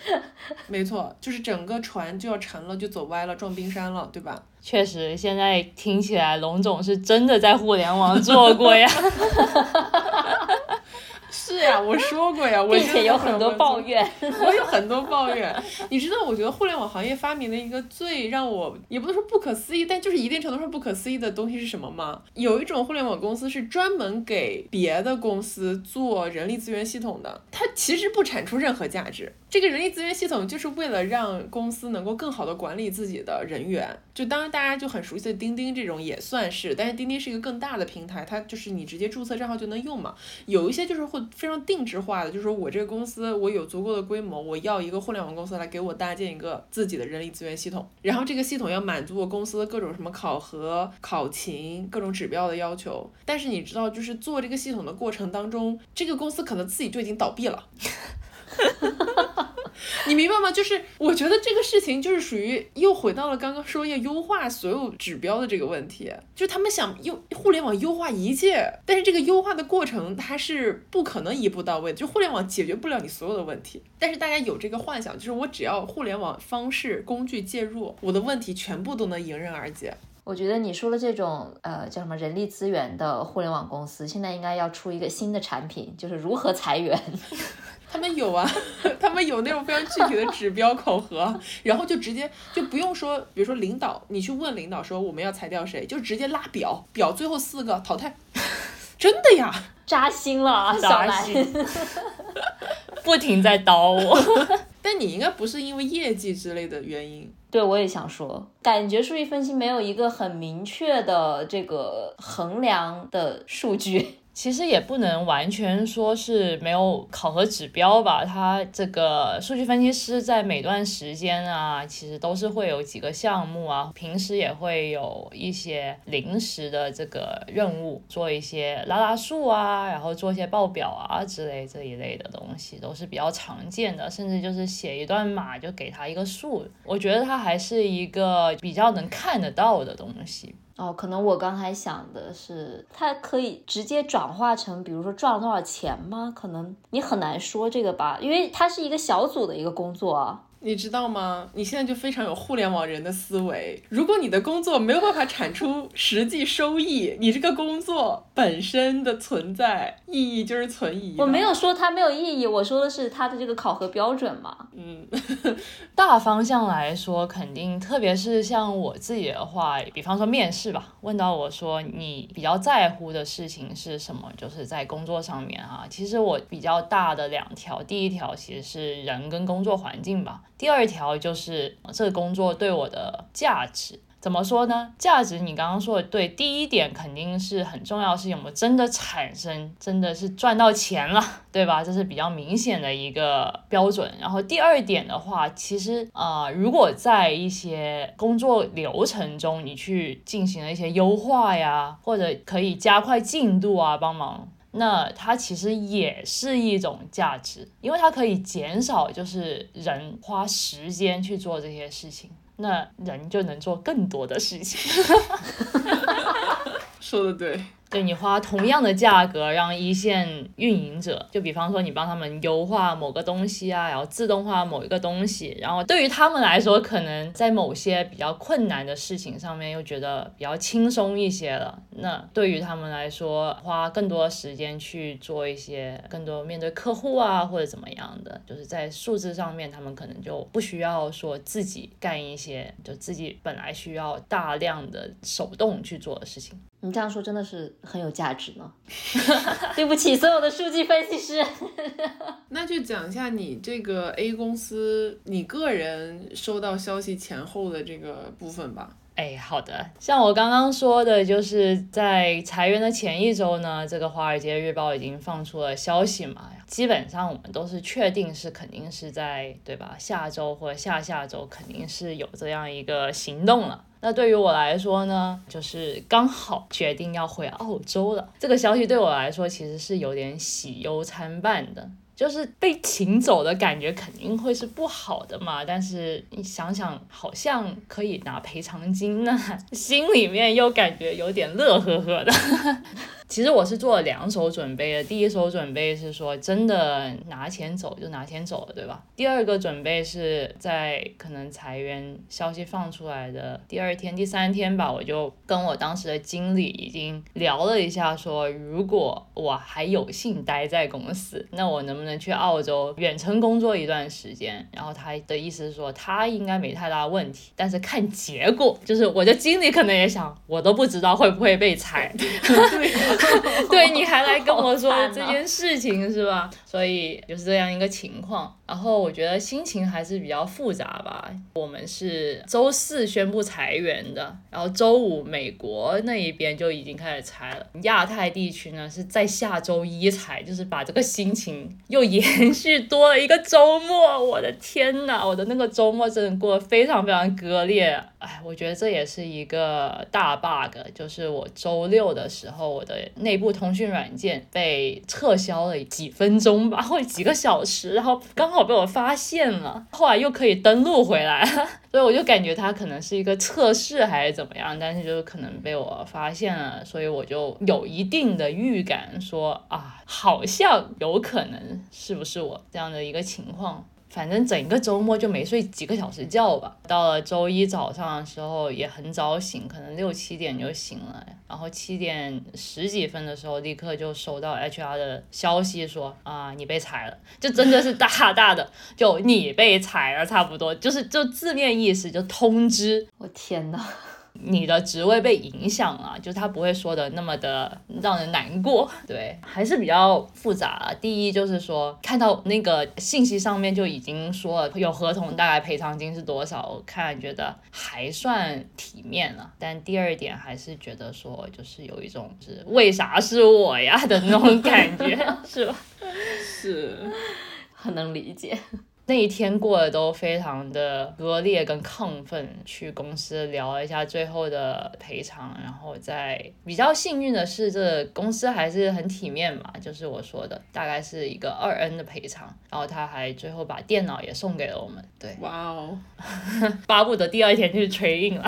S2: 没错，就是整个船就要沉了，就走歪了，撞冰山了，对吧？
S3: 确实，现在听起来龙总是真的在互联网做过呀。[LAUGHS]
S2: 是呀，我说过呀，[LAUGHS] 并
S1: 且有很多抱怨，[LAUGHS]
S2: 我有很多抱怨。你知道，我觉得互联网行业发明的一个最让我也不能说不可思议，但就是一定程度上不可思议的东西是什么吗？有一种互联网公司是专门给别的公司做人力资源系统的，它其实不产出任何价值。这个人力资源系统就是为了让公司能够更好的管理自己的人员。就当然大家就很熟悉的钉钉这种也算是，但是钉钉是一个更大的平台，它就是你直接注册账号就能用嘛。有一些就是会非常定制化的，就是说我这个公司我有足够的规模，我要一个互联网公司来给我搭建一个自己的人力资源系统，然后这个系统要满足我公司的各种什么考核、考勤、各种指标的要求。但是你知道，就是做这个系统的过程当中，这个公司可能自己就已经倒闭了。[LAUGHS] 你明白吗？就是我觉得这个事情就是属于又回到了刚刚说要优化所有指标的这个问题，就他们想优互联网优化一切，但是这个优化的过程它是不可能一步到位，就互联网解决不了你所有的问题。但是大家有这个幻想，就是我只要互联网方式工具介入，我的问题全部都能迎刃而解。
S1: 我觉得你说的这种呃叫什么人力资源的互联网公司，现在应该要出一个新的产品，就是如何裁员。
S2: 他们有啊，[LAUGHS] 他们有那种非常具体的指标考核，[LAUGHS] 然后就直接就不用说，比如说领导，你去问领导说我们要裁掉谁，就直接拉表，表最后四个淘汰，[LAUGHS] 真的呀，
S1: 扎心了啊，小兰，
S3: 不停在叨我。
S2: 但你应该不是因为业绩之类的原因。
S1: 对，我也想说，感觉数据分析没有一个很明确的这个衡量的数据。
S3: 其实也不能完全说是没有考核指标吧。它这个数据分析师在每段时间啊，其实都是会有几个项目啊，平时也会有一些临时的这个任务，做一些拉拉数啊，然后做一些报表啊之类这一类的东西，都是比较常见的。甚至就是写一段码就给他一个数，我觉得它还是一个比较能看得到的东西。
S1: 哦，可能我刚才想的是，它可以直接转化成，比如说赚了多少钱吗？可能你很难说这个吧，因为它是一个小组的一个工作。
S2: 你知道吗？你现在就非常有互联网人的思维。如果你的工作没有办法产出实际收益，你这个工作本身的存在意义就是存疑。
S1: 我没有说它没有意义，我说的是它的这个考核标准嘛。
S2: 嗯，[LAUGHS]
S3: 大方向来说，肯定，特别是像我自己的话，比方说面试吧，问到我说你比较在乎的事情是什么，就是在工作上面啊。其实我比较大的两条，第一条其实是人跟工作环境吧。第二条就是这个工作对我的价值怎么说呢？价值你刚刚说的对，第一点肯定是很重要，是有没有真的产生，真的是赚到钱了，[LAUGHS] 对吧？这是比较明显的一个标准。然后第二点的话，其实啊，如果在一些工作流程中你去进行了一些优化呀，或者可以加快进度啊，帮忙。那它其实也是一种价值，因为它可以减少就是人花时间去做这些事情，那人就能做更多的事情。[LAUGHS]
S2: 说的对。
S3: 对你花同样的价格让一线运营者，就比方说你帮他们优化某个东西啊，然后自动化某一个东西，然后对于他们来说，可能在某些比较困难的事情上面又觉得比较轻松一些了。那对于他们来说，花更多时间去做一些更多面对客户啊或者怎么样的，就是在数字上面，他们可能就不需要说自己干一些就自己本来需要大量的手动去做的事情。
S1: 你这样说真的是很有价值呢。[LAUGHS] 对不起，所有的数据分析师。[LAUGHS]
S2: 那就讲一下你这个 A 公司，你个人收到消息前后的这个部分吧。
S3: 哎，好的。像我刚刚说的，就是在裁员的前一周呢，这个《华尔街日报》已经放出了消息嘛。基本上我们都是确定是肯定是在对吧？下周或下下周肯定是有这样一个行动了。那对于我来说呢，就是刚好决定要回澳洲了。这个消息对我来说其实是有点喜忧参半的，就是被请走的感觉肯定会是不好的嘛。但是你想想，好像可以拿赔偿金呢，[LAUGHS] 心里面又感觉有点乐呵呵的。其实我是做了两手准备的，第一手准备是说真的拿钱走就拿钱走了，对吧？第二个准备是在可能裁员消息放出来的第二天、第三天吧，我就跟我当时的经理已经聊了一下，说如果我还有幸待在公司，那我能不能去澳洲远程工作一段时间？然后他的意思是说他应该没太大问题，但是看结果，就是我的经理可能也想，我都不知道会不会被裁。[LAUGHS] 你还来跟我说这件事情是吧？所以就是这样一个情况。然后我觉得心情还是比较复杂吧。我们是周四宣布裁员的，然后周五美国那一边就已经开始裁了。亚太地区呢是在下周一裁，就是把这个心情又延续多了一个周末。我的天呐，我的那个周末真的过得非常非常割裂。哎，我觉得这也是一个大 bug，就是我周六的时候，我的内部通讯软件被撤销了几分钟吧，[LAUGHS] 或者几个小时，然后刚好被我发现了，后来又可以登录回来，[LAUGHS] 所以我就感觉它可能是一个测试还是怎么样，但是就是可能被我发现了，所以我就有一定的预感说啊，好像有可能是不是我这样的一个情况。反正整个周末就没睡几个小时觉吧。到了周一早上的时候也很早醒，可能六七点就醒了。然后七点十几分的时候，立刻就收到 HR 的消息说啊，你被裁了。就真的是大大的，就你被裁了，差不多就是就字面意思就通知。[LAUGHS]
S1: 我天呐。
S3: 你的职位被影响了，就他不会说的那么的让人难过。[LAUGHS] 对，还是比较复杂。第一就是说，看到那个信息上面就已经说了有合同，大概赔偿金是多少，我看觉得还算体面了。但第二点还是觉得说，就是有一种是为啥是我呀的那种感觉，是吧？[LAUGHS]
S2: 是，
S1: 很能理解。
S3: 那一天过得都非常的割裂跟亢奋，去公司聊了一下最后的赔偿，然后再比较幸运的是，这公司还是很体面嘛，就是我说的大概是一个二 N 的赔偿，然后他还最后把电脑也送给了我们，对，
S2: 哇哦，[LAUGHS]
S3: 巴不得第二天 [LAUGHS] 就去锤印了，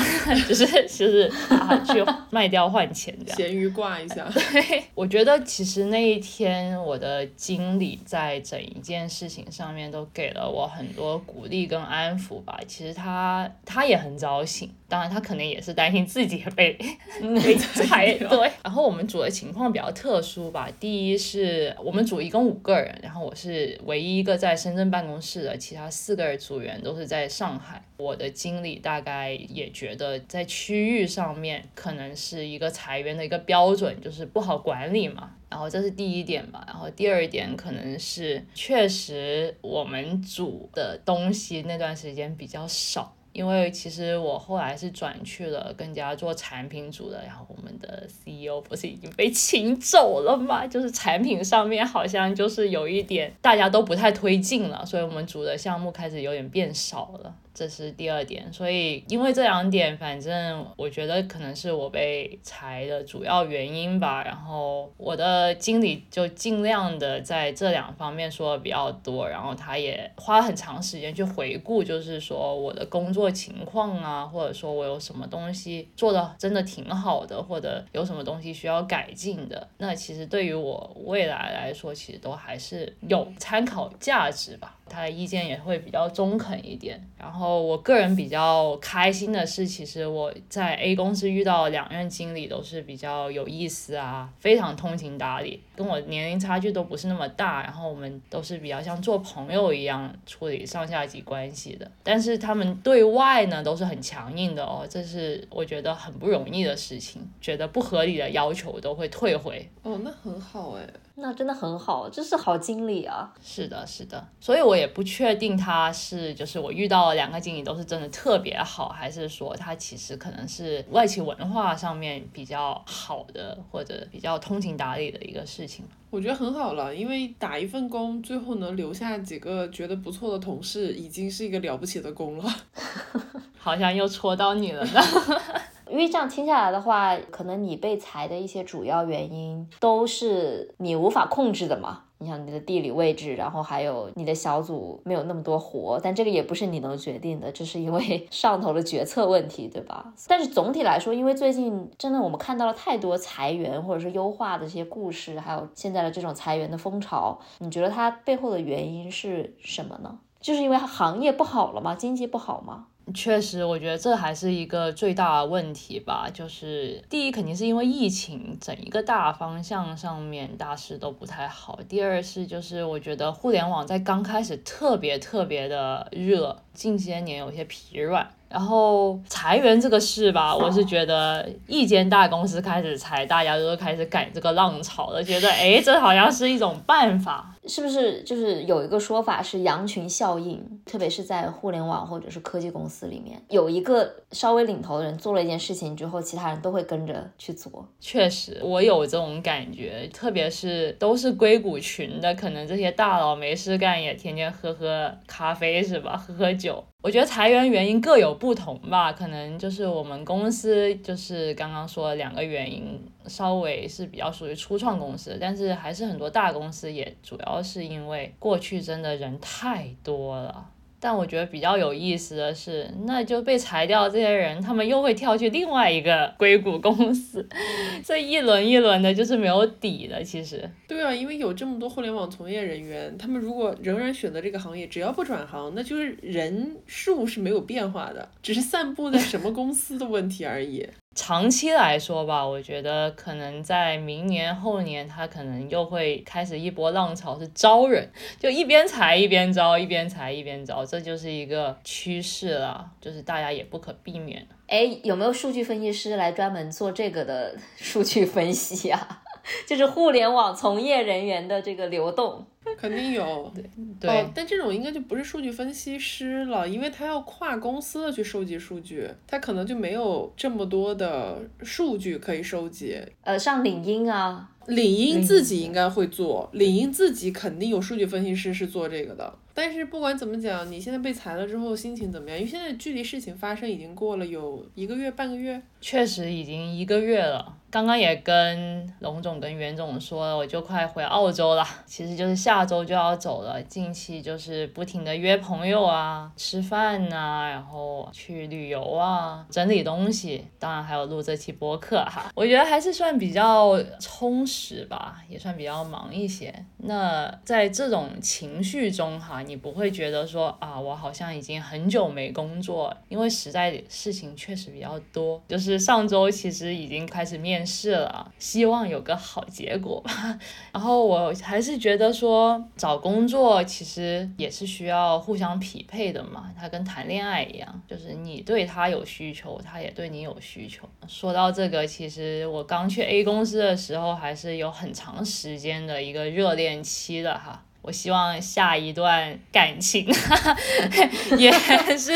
S3: 就是就是啊去卖掉换钱这样，
S2: 咸鱼挂一下。[LAUGHS]
S3: 对，我觉得其实那一天我的经理在整一件事情上面都给了。我很多鼓励跟安抚吧，其实他他也很高兴，当然他可能也是担心自己被 [LAUGHS] 被裁对。然后我们组的情况比较特殊吧，第一是我们组一共五个人，然后我是唯一一个在深圳办公室的，其他四个组员都是在上海。我的经理大概也觉得在区域上面可能是一个裁员的一个标准，就是不好管理嘛。然后这是第一点吧，然后第二点可能是确实我们组的东西那段时间比较少。因为其实我后来是转去了更加做产品组的，然后我们的 CEO 不是已经被请走了嘛？就是产品上面好像就是有一点大家都不太推进了，所以我们组的项目开始有点变少了，这是第二点。所以因为这两点，反正我觉得可能是我被裁的主要原因吧。然后我的经理就尽量的在这两方面说的比较多，然后他也花了很长时间去回顾，就是说我的工作。情况啊，或者说我有什么东西做的真的挺好的，或者有什么东西需要改进的，那其实对于我未来来说，其实都还是有参考价值吧。他的意见也会比较中肯一点。然后我个人比较开心的是，其实我在 A 公司遇到两任经理都是比较有意思啊，非常通情达理，跟我年龄差距都不是那么大。然后我们都是比较像做朋友一样处理上下级关系的。但是他们对外呢都是很强硬的哦，这是我觉得很不容易的事情。觉得不合理的要求都会退回。
S2: 哦，那很好哎。
S1: 那真的很好，这是好经理啊！
S3: 是的，是的，所以我也不确定他是，就是我遇到了两个经理都是真的特别好，还是说他其实可能是外企文化上面比较好的，或者比较通情达理的一个事情。
S2: 我觉得很好了，因为打一份工，最后能留下几个觉得不错的同事，已经是一个了不起的功了。[LAUGHS]
S3: 好像又戳到你了呢。[LAUGHS]
S1: 因为这样听下来的话，可能你被裁的一些主要原因都是你无法控制的嘛。你想你的地理位置，然后还有你的小组没有那么多活，但这个也不是你能决定的，这是因为上头的决策问题，对吧？[LAUGHS] 但是总体来说，因为最近真的我们看到了太多裁员或者是优化的这些故事，还有现在的这种裁员的风潮，你觉得它背后的原因是什么呢？就是因为行业不好了吗？经济不好吗？
S3: 确实，我觉得这还是一个最大的问题吧。就是第一，肯定是因为疫情，整一个大方向上面大势都不太好。第二是，就是我觉得互联网在刚开始特别特别的热，近些年有些疲软。然后裁员这个事吧，我是觉得一间大公司开始裁，大家都开始赶这个浪潮了，觉得哎，这好像是一种办法。
S1: 是不是就是有一个说法是羊群效应？特别是在互联网或者是科技公司里面，有一个稍微领头的人做了一件事情之后，其他人都会跟着去做。
S3: 确实，我有这种感觉，特别是都是硅谷群的，可能这些大佬没事干也天天喝喝咖啡是吧？喝喝久。我觉得裁员原因各有不同吧，可能就是我们公司就是刚刚说的两个原因，稍微是比较属于初创公司，但是还是很多大公司也主要是因为过去真的人太多了。但我觉得比较有意思的是，那就被裁掉这些人，他们又会跳去另外一个 [LAUGHS] 硅谷公司，[LAUGHS] 这一轮一轮的，就是没有底的。其实，
S2: 对啊，因为有这么多互联网从业人员，他们如果仍然选择这个行业，只要不转行，那就是人数是没有变化的，只是散布在什么公司的问题而已。
S3: 长期来说吧，我觉得可能在明年后年，他可能又会开始一波浪潮，是招人，就一边裁一边招，一边裁一边招，这就是一个趋势了，就是大家也不可避免。
S1: 哎，有没有数据分析师来专门做这个的数据分析啊？就是互联网从业人员的这个流动。
S2: 肯定有，
S3: 对，
S2: 哦，但这种应该就不是数据分析师了，因为他要跨公司的去收集数据，他可能就没有这么多的数据可以收集。
S1: 呃，像领英啊，
S2: 领英自己应该会做，领英自己肯定有数据分析师是做这个的。但是不管怎么讲，你现在被裁了之后心情怎么样？因为现在距离事情发生已经过了有一个月半个月，
S3: 确实已经一个月了。刚刚也跟龙总跟袁总说了，我就快回澳洲了，其实就是下周就要走了。近期就是不停的约朋友啊，吃饭呐，然后去旅游啊，整理东西，当然还有录这期播客哈。我觉得还是算比较充实吧，也算比较忙一些。那在这种情绪中哈，你不会觉得说啊，我好像已经很久没工作，因为实在事情确实比较多。就是上周其实已经开始面试了，希望有个好结果吧。然后我还是觉得说找工作其实也是需要互相匹配的嘛，它跟谈恋爱一样，就是你对他有需求，他也对你有需求。说到这个，其实我刚去 A 公司的时候，还是有很长时间的一个热恋期的哈。我希望下一段感情也 [LAUGHS] 是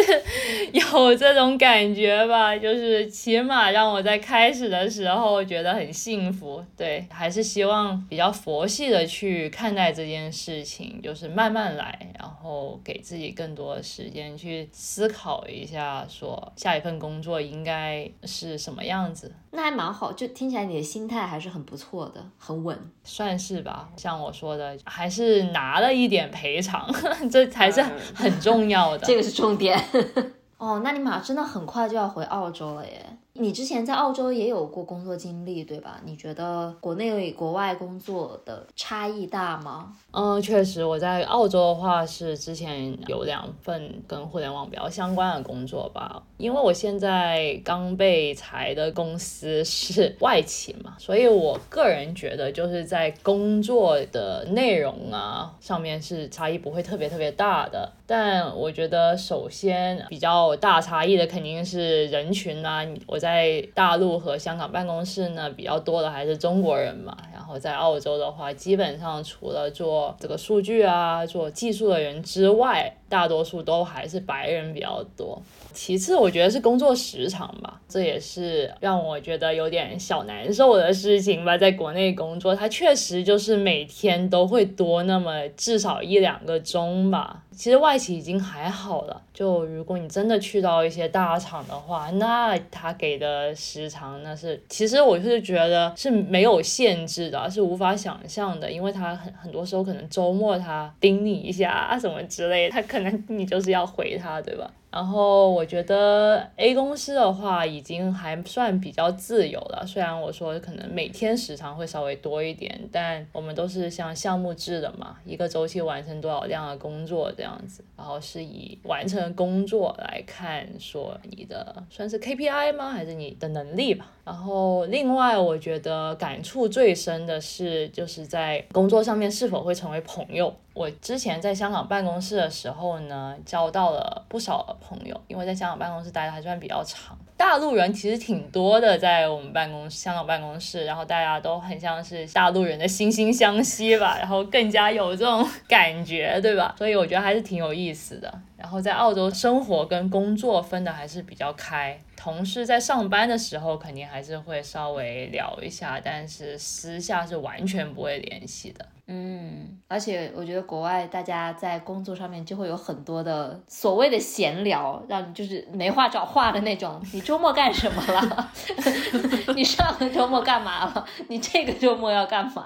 S3: 有这种感觉吧，就是起码让我在开始的时候觉得很幸福。对，还是希望比较佛系的去看待这件事情，就是慢慢来，然后给自己更多的时间去思考一下，说下一份工作应该是什么样子。
S1: 那还蛮好，就听起来你的心态还是很不错的，很稳，
S3: 算是吧。像我说的，还是拿了一点赔偿，[LAUGHS] 这才是很重要的。[LAUGHS]
S1: 这个是重点。[LAUGHS] 哦，那你马上真的很快就要回澳洲了耶。你之前在澳洲也有过工作经历，对吧？你觉得国内国外工作的差异大吗？
S3: 嗯，确实，我在澳洲的话是之前有两份跟互联网比较相关的工作吧。因为我现在刚被裁的公司是外企嘛，所以我个人觉得就是在工作的内容啊上面是差异不会特别特别大的。但我觉得首先比较大差异的肯定是人群啊，我在。在大陆和香港办公室呢，比较多的还是中国人嘛。然后在澳洲的话，基本上除了做这个数据啊、做技术的人之外，大多数都还是白人比较多。其次，我觉得是工作时长吧，这也是让我觉得有点小难受的事情吧。在国内工作，它确实就是每天都会多那么至少一两个钟吧。其实外企已经还好了，就如果你真的去到一些大厂的话，那他给的时长那是，其实我是觉得是没有限制的，是无法想象的，因为他很很多时候可能周末他盯你一下啊什么之类，他可可能你就是要回他，对吧？然后我觉得 A 公司的话已经还算比较自由了，虽然我说可能每天时长会稍微多一点，但我们都是像项目制的嘛，一个周期完成多少量的工作这样子，然后是以完成工作来看说你的算是 KPI 吗？还是你的能力吧？然后另外我觉得感触最深的是就是在工作上面是否会成为朋友。我之前在香港办公室的时候呢，交到了不少朋友，因为在香港办公室待的还算比较长。大陆人其实挺多的，在我们办公室香港办公室，然后大家都很像是大陆人的惺惺相惜吧，然后更加有这种感觉，对吧？所以我觉得还是挺有意思的。然后在澳洲生活跟工作分的还是比较开，同事在上班的时候肯定还是会稍微聊一下，但是私下是完全不会联系的。
S1: 嗯，而且我觉得国外大家在工作上面就会有很多的所谓的闲聊，让你就是没话找话的那种。你周末干什么了？[LAUGHS] 你上个周末干嘛了？你这个周末要干嘛？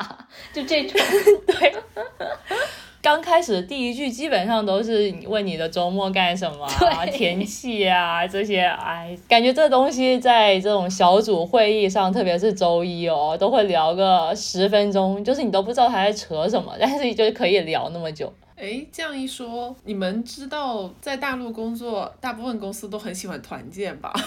S1: 就这种，[LAUGHS]
S3: 对。刚开始第一句基本上都是问你的周末干什么啊，[LAUGHS] 天气啊这些，哎，感觉这东西在这种小组会议上，特别是周一哦，都会聊个十分钟，就是你都不知道他在扯什么，但是就可以聊那么久。
S2: 哎，这样一说，你们知道在大陆工作，大部分公司都很喜欢团建吧？[LAUGHS] [LAUGHS]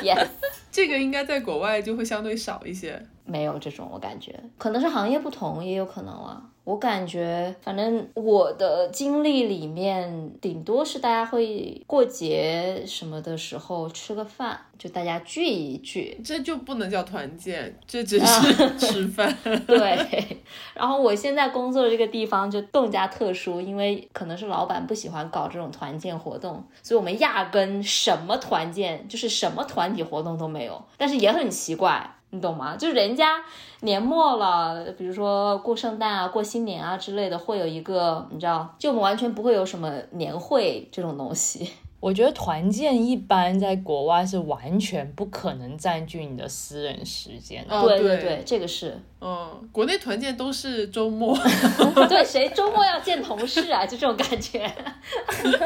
S1: yes，
S2: 这个应该在国外就会相对少一些。
S1: 没有这种，我感觉可能是行业不同，也有可能啊。我感觉，反正我的经历里面，顶多是大家会过节什么的时候吃个饭，就大家聚一聚。
S2: 这就不能叫团建，这只是 [LAUGHS] 吃饭。
S1: 对，然后我现在工作的这个地方就更加特殊，因为可能是老板不喜欢搞这种团建活动，所以我们压根什么团建，就是什么团体活动都没有。但是也很奇怪。你懂吗？就是人家年末了，比如说过圣诞啊、过新年啊之类的，会有一个你知道，就我们完全不会有什么年会这种东西。[LAUGHS]
S3: 我觉得团建一般在国外是完全不可能占据你的私人时间的。
S2: 哦对
S1: 对对，这个是。
S2: 嗯，国内团建都是周末。[LAUGHS]
S1: 对，谁周末要见同事啊？就这种感觉。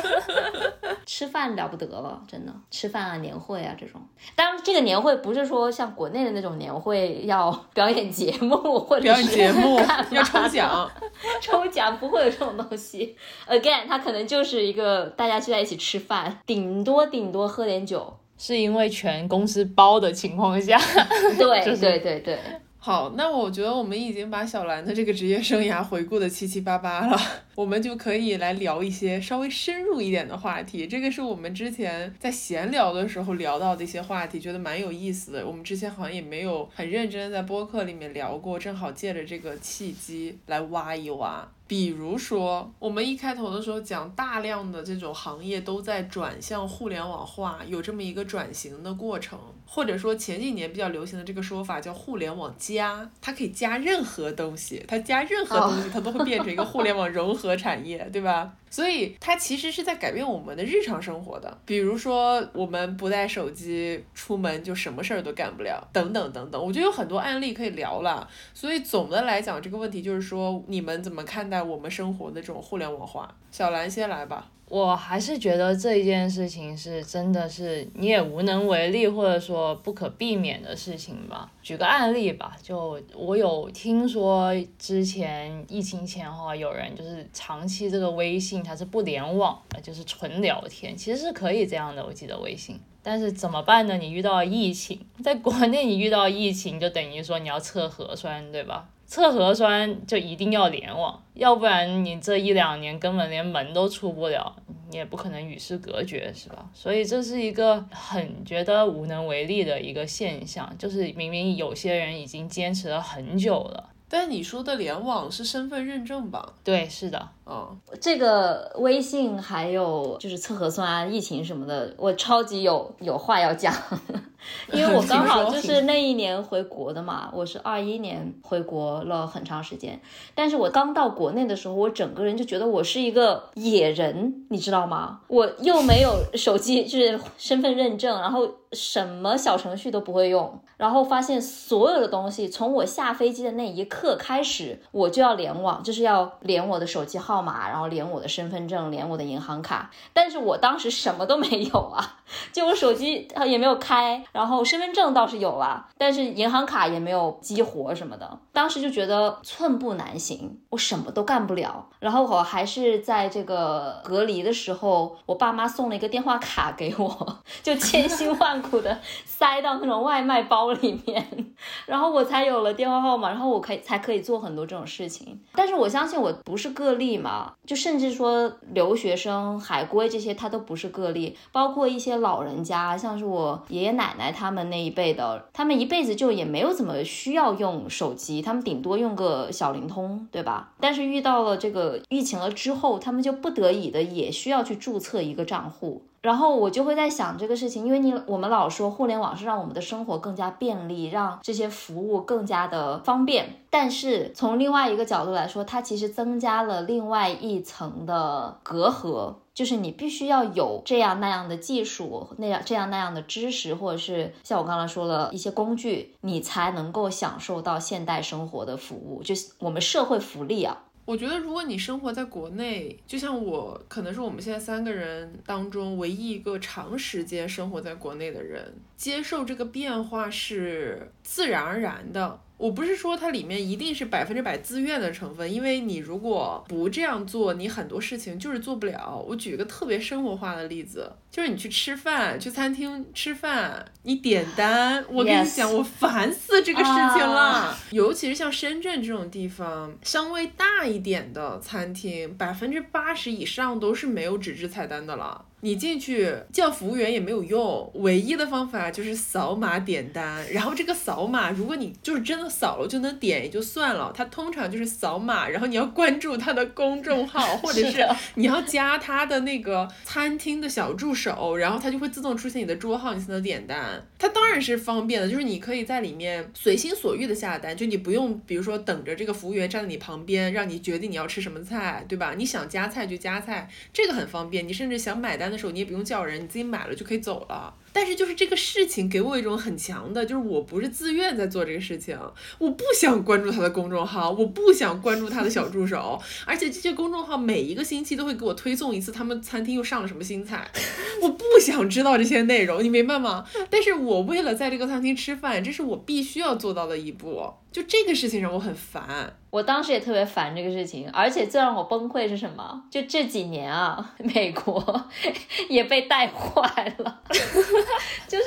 S1: [LAUGHS] 吃饭了不得了，真的，吃饭啊、年会啊这种。当然，这个年会不是说像国内的那种年会要表演节目或者
S2: 表演
S1: 是
S2: 节目 [LAUGHS] 要抽奖，
S1: 抽奖不会有这种东西。Again，它可能就是一个大家聚在一起吃饭，顶多顶多喝点酒。
S3: 是因为全公司包的情况下，
S1: 对、对对对，
S2: 好，那我觉得我们已经把小兰的这个职业生涯回顾的七七八八了，我们就可以来聊一些稍微深入一点的话题。这个是我们之前在闲聊的时候聊到的一些话题，觉得蛮有意思的。我们之前好像也没有很认真地在播客里面聊过，正好借着这个契机来挖一挖。比如说，我们一开头的时候讲大量的这种行业都在转向互联网化，有这么一个转型的过程，或者说前几年比较流行的这个说法叫互联网加，它可以加任何东西，它加任何东西，它都会变成一个互联网融合和产业，对吧？所以它其实是在改变我们的日常生活的，比如说我们不带手机出门就什么事儿都干不了，等等等等，我觉得有很多案例可以聊了。所以总的来讲，这个问题就是说，你们怎么看待我们生活的这种互联网化？小兰先来吧。
S3: 我还是觉得这一件事情是真的是你也无能为力，或者说不可避免的事情吧。举个案例吧，就我有听说之前疫情前哈，有人就是长期这个微信它是不联网的，就是纯聊天，其实是可以这样的。我记得微信。但是怎么办呢？你遇到疫情，在国内你遇到疫情，就等于说你要测核酸，对吧？测核酸就一定要联网，要不然你这一两年根本连门都出不了，你也不可能与世隔绝，是吧？所以这是一个很觉得无能为力的一个现象，就是明明有些人已经坚持了很久了。
S2: 但你说的联网是身份认证吧？
S3: 对，是的，
S2: 嗯，
S1: 这个微信还有就是测核酸啊、疫情什么的，我超级有有话要讲，[LAUGHS] 因为我 [LAUGHS] 刚好就是那一年回国的嘛，我是二一年回国了很长时间，但是我刚到国内的时候，我整个人就觉得我是一个野人，你知道吗？我又没有手机，就是身份认证，然后什么小程序都不会用，然后发现所有的东西从我下飞机的那一刻开始，我就要联网，就是要连我的手机号码，然后连我的身份证，连我的银行卡。但是我当时什么都没有啊，就我手机也没有开，然后身份证倒是有了，但是银行卡也没有激活什么的。当时就觉得寸步难行，我什么都干不了。然后我还是在这个隔离的时候，我爸妈送了一个电话卡给我，[LAUGHS] 就千辛万苦的塞到那种外卖包里面，[LAUGHS] 然后我才有了电话号码，然后我可以才可以做很多这种事情。但是我相信我不是个例嘛，就甚至说留学生、海归这些，他都不是个例，包括一些老人家，像是我爷爷奶奶他们那一辈的，他们一辈子就也没有怎么需要用手机，他们顶多用个小灵通，对吧？但是遇到了这个疫情了之后，他们就不得已的也需要去注册一个账户。然后我就会在想这个事情，因为你我们老说互联网是让我们的生活更加便利，让这些服务更加的方便。但是从另外一个角度来说，它其实增加了另外一层的隔阂，就是你必须要有这样那样的技术，那样这样那样的知识，或者是像我刚才说了一些工具，你才能够享受到现代生活的服务，就是我们社会福利啊。
S2: 我觉得，如果你生活在国内，就像我，可能是我们现在三个人当中唯一一个长时间生活在国内的人，接受这个变化是自然而然的。我不是说它里面一定是百分之百自愿的成分，因为你如果不这样做，你很多事情就是做不了。我举一个特别生活化的例子，就是你去吃饭，去餐厅吃饭，你点单，我跟你讲，我烦死这个事情了。[LAUGHS] 尤其是像深圳这种地方，稍微大一点的餐厅，百分之八十以上都是没有纸质菜单的了。你进去叫服务员也没有用，唯一的方法就是扫码点单。然后这个扫码，如果你就是真的扫了就能点也就算了，它通常就是扫码，然后你要关注他的公众号，或者是你要加他的那个餐厅的小助手，然后他就会自动出现你的桌号，你才能点单。它当然是方便的，就是你可以在里面随心所欲的下单，就你不用比如说等着这个服务员站在你旁边，让你决定你要吃什么菜，对吧？你想加菜就加菜，这个很方便。你甚至想买单。的时候你也不用叫人，你自己买了就可以走了。但是就是这个事情给我一种很强的，就是我不是自愿在做这个事情，我不想关注他的公众号，我不想关注他的小助手，而且这些公众号每一个星期都会给我推送一次他们餐厅又上了什么新菜，我不想知道这些内容，你明白吗？但是我为了在这个餐厅吃饭，这是我必须要做到的一步，就这个事情让我很烦。
S1: 我当时也特别烦这个事情，而且最让我崩溃是什么？就这几年啊，美国 [LAUGHS] 也被带坏了，[LAUGHS] 就是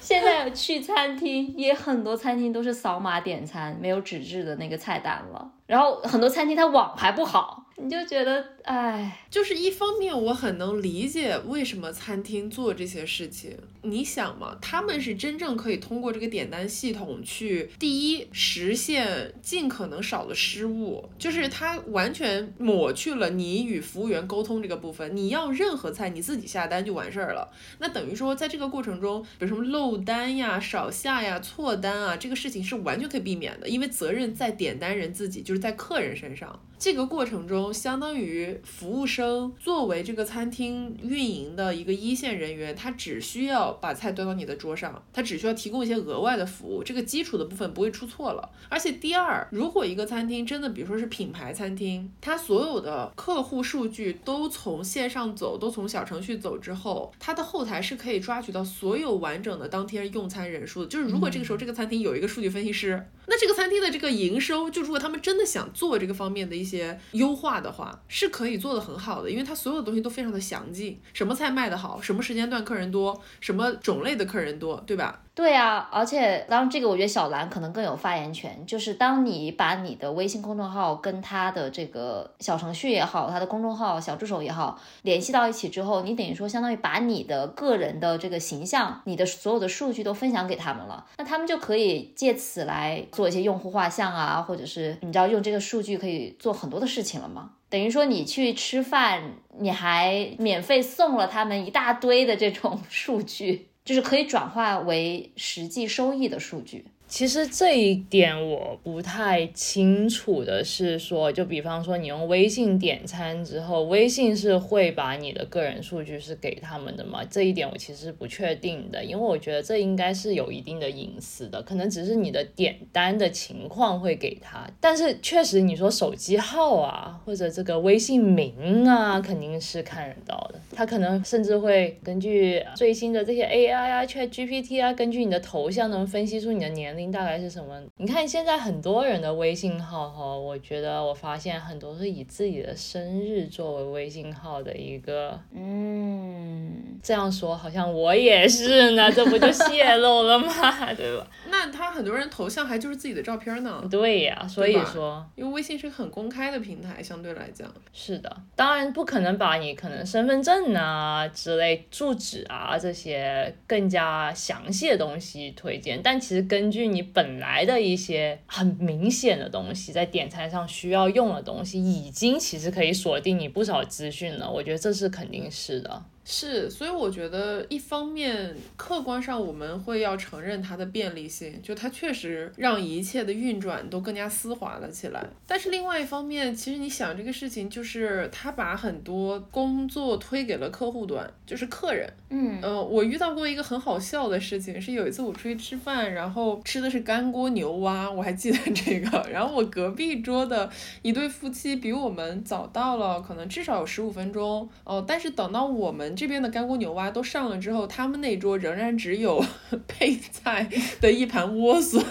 S1: 现在去餐厅也很多餐厅都是扫码点餐，没有纸质的那个菜单了。然后很多餐厅它网还不好，你就觉得，哎，
S2: 就是一方面我很能理解为什么餐厅做这些事情。你想嘛，他们是真正可以通过这个点单系统去，第一实现尽可能少的失误，就是它完全抹去了你与服务员沟通这个部分。你要任何菜你自己下单就完事儿了。那等于说在这个过程中，比如什么漏单呀、少下呀、错单啊，这个事情是完全可以避免的，因为责任在点单人自己就是。在客人身上，这个过程中，相当于服务生作为这个餐厅运营的一个一线人员，他只需要把菜端到你的桌上，他只需要提供一些额外的服务，这个基础的部分不会出错了。而且第二，如果一个餐厅真的，比如说是品牌餐厅，它所有的客户数据都从线上走，都从小程序走之后，它的后台是可以抓取到所有完整的当天用餐人数的。就是如果这个时候这个餐厅有一个数据分析师，那这个餐厅的这个营收，就如果他们真的。想做这个方面的一些些优化的话，是可以做的很好的，因为它所有的东西都非常的详尽，什么菜卖的好，什么时间段客人多，什么种类的客人多，对吧？
S1: 对啊，而且当这个我觉得小兰可能更有发言权，就是当你把你的微信公众号跟他的这个小程序也好，他的公众号小助手也好联系到一起之后，你等于说相当于把你的个人的这个形象，你的所有的数据都分享给他们了，那他们就可以借此来做一些用户画像啊，或者是你知道用这个数据可以做很多的事情了吗？等于说你去吃饭，你还免费送了他们一大堆的这种 [LAUGHS] 数据。就是可以转化为实际收益的数据。
S3: 其实这一点我不太清楚的是说，就比方说你用微信点餐之后，微信是会把你的个人数据是给他们的吗？这一点我其实不确定的，因为我觉得这应该是有一定的隐私的，可能只是你的点单的情况会给他，但是确实你说手机号啊，或者这个微信名啊，肯定是看得到的，他可能甚至会根据最新的这些 AI 啊、ChatGPT 啊，根据你的头像能分析出你的年龄。大概是什么？你看现在很多人的微信号哈，我觉得我发现很多是以自己的生日作为微信号的一个，嗯，这样说好像我也是呢，这不就泄露了吗？[LAUGHS] 对吧？
S2: 那他很多人头像还就是自己的照片呢。
S3: 对呀，所以说，
S2: 因为微信是很公开的平台，相对来讲
S3: 是的。当然不可能把你可能身份证啊之类、住址啊这些更加详细的东西推荐，但其实根据。你本来的一些很明显的东西，在点餐上需要用的东西，已经其实可以锁定你不少资讯了。我觉得这是肯定是的。
S2: 是，所以我觉得一方面客观上我们会要承认它的便利性，就它确实让一切的运转都更加丝滑了起来。但是另外一方面，其实你想这个事情，就是他把很多工作推给了客户端，就是客人。
S1: 嗯，
S2: 呃，我遇到过一个很好笑的事情，是有一次我出去吃饭，然后吃的是干锅牛蛙，我还记得这个。[LAUGHS] 然后我隔壁桌的一对夫妻比我们早到了，可能至少有十五分钟。哦，但是等到我们。这边的干锅牛蛙都上了之后，他们那桌仍然只有 [LAUGHS] 配菜的一盘莴笋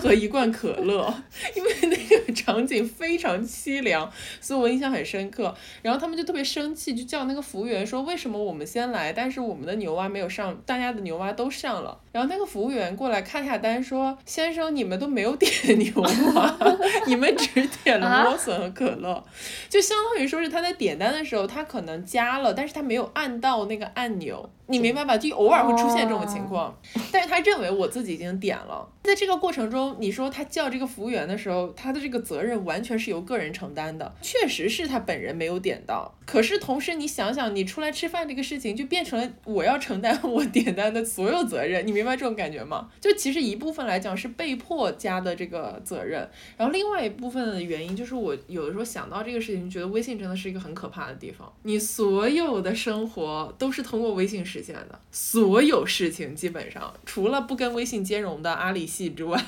S2: 和一罐可乐，[LAUGHS] 因为那个场景非常凄凉，所以我印象很深刻。然后他们就特别生气，就叫那个服务员说：“为什么我们先来，但是我们的牛蛙没有上，大家的牛蛙都上了？”然后那个服务员过来看下单说：“先生，你们都没有点牛蛙，[LAUGHS] 你们只点了莴笋和可乐，就相当于说是他在点单的时候，他可能加了，但是他没有按到那个按钮。”你明白吧？就偶尔会出现这种情况，但是他认为我自己已经点了。在这个过程中，你说他叫这个服务员的时候，他的这个责任完全是由个人承担的，确实是他本人没有点到。可是同时，你想想，你出来吃饭这个事情，就变成了我要承担 [LAUGHS] 我点单的所有责任。你明白这种感觉吗？就其实一部分来讲是被迫加的这个责任，然后另外一部分的原因就是我有的时候想到这个事情，觉得微信真的是一个很可怕的地方。你所有的生活都是通过微信实现的，所有事情基本上除了不跟微信兼容的阿里系之外，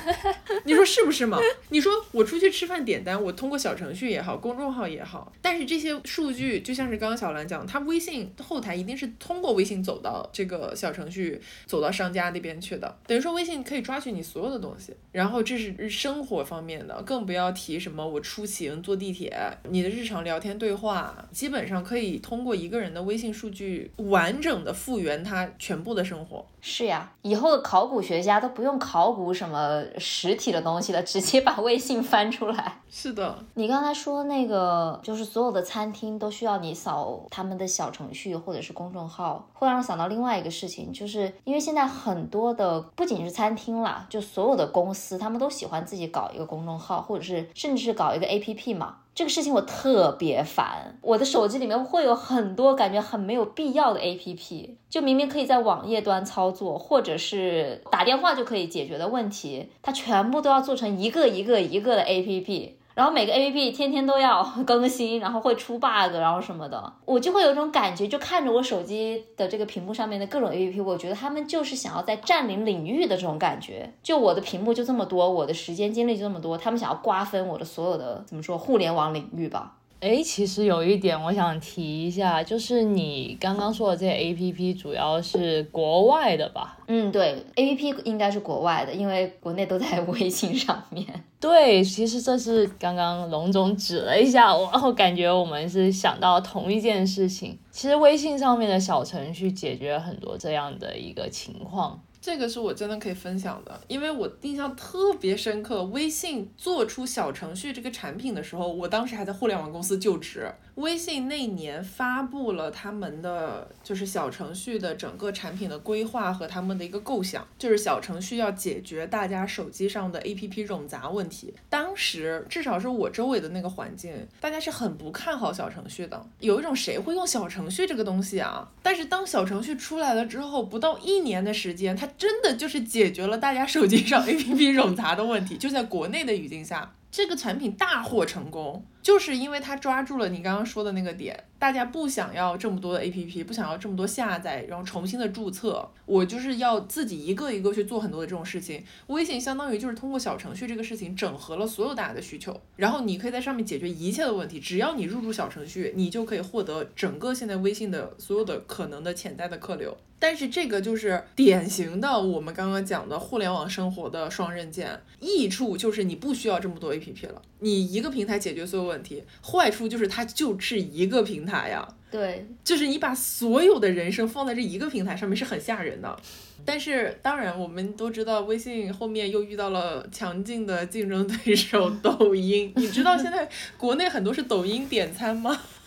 S2: [LAUGHS] 你说是不是嘛？你说我出去吃饭点单，我通过小程序也好，公众号也好，但是这些数据就像是刚刚小兰讲，他微信后台一定是通过微信走到这个小程序，走到商家那边去的，等于说微信可以抓取你所有的东西。然后这是生活方面的，更不要提什么我出行坐地铁，你的日常聊天对话，基本上可以通过一个人的微信数据完整的复原他全部的生活。
S1: 是呀，以后的考古学家都不用考古什么实体的东西了，直接把微信翻出来。
S2: 是的，
S1: 你刚才说那个，就是所有的餐厅都需要你扫他们的小程序或者是公众号，会让我想到另外一个事情，就是因为现在很多的不仅是餐厅啦，就所有的公司他们都喜欢自己搞一个公众号，或者是甚至是搞一个 APP 嘛。这个事情我特别烦，我的手机里面会有很多感觉很没有必要的 APP，就明明可以在网页端操作，或者是打电话就可以解决的问题，它全部都要做成一个一个一个的 APP。然后每个 A P P 天天都要更新，然后会出 bug，然后什么的，我就会有一种感觉，就看着我手机的这个屏幕上面的各种 A P P，我觉得他们就是想要在占领领域的这种感觉。就我的屏幕就这么多，我的时间精力就这么多，他们想要瓜分我的所有的怎么说互联网领域吧。
S3: 哎，其实有一点我想提一下，就是你刚刚说的这些 A P P 主要是国外的吧？
S1: 嗯，对，A P P 应该是国外的，因为国内都在微信上面。[LAUGHS]
S3: 对，其实这是刚刚龙总指了一下我，然后感觉我们是想到同一件事情。其实微信上面的小程序解决了很多这样的一个情况。
S2: 这个是我真的可以分享的，因为我印象特别深刻。微信做出小程序这个产品的时候，我当时还在互联网公司就职。微信那年发布了他们的就是小程序的整个产品的规划和他们的一个构想，就是小程序要解决大家手机上的 APP 冗杂问题。当时至少是我周围的那个环境，大家是很不看好小程序的，有一种谁会用小程序这个东西啊？但是当小程序出来了之后，不到一年的时间，它真的就是解决了大家手机上 APP 冗杂的问题，就在国内的语境下。这个产品大获成功，就是因为他抓住了你刚刚说的那个点，大家不想要这么多的 APP，不想要这么多下载，然后重新的注册，我就是要自己一个一个去做很多的这种事情。微信相当于就是通过小程序这个事情，整合了所有大家的需求，然后你可以在上面解决一切的问题。只要你入驻小程序，你就可以获得整个现在微信的所有的可能的潜在的客流。但是这个就是典型的我们刚刚讲的互联网生活的双刃剑，益处就是你不需要这么多 APP 了，你一个平台解决所有问题；坏处就是它就是一个平台呀，
S1: 对，
S2: 就是你把所有的人生放在这一个平台上面是很吓人的。但是当然，我们都知道微信后面又遇到了强劲的竞争对手抖音。[LAUGHS] 你知道现在国内很多是抖音点餐吗？[LAUGHS]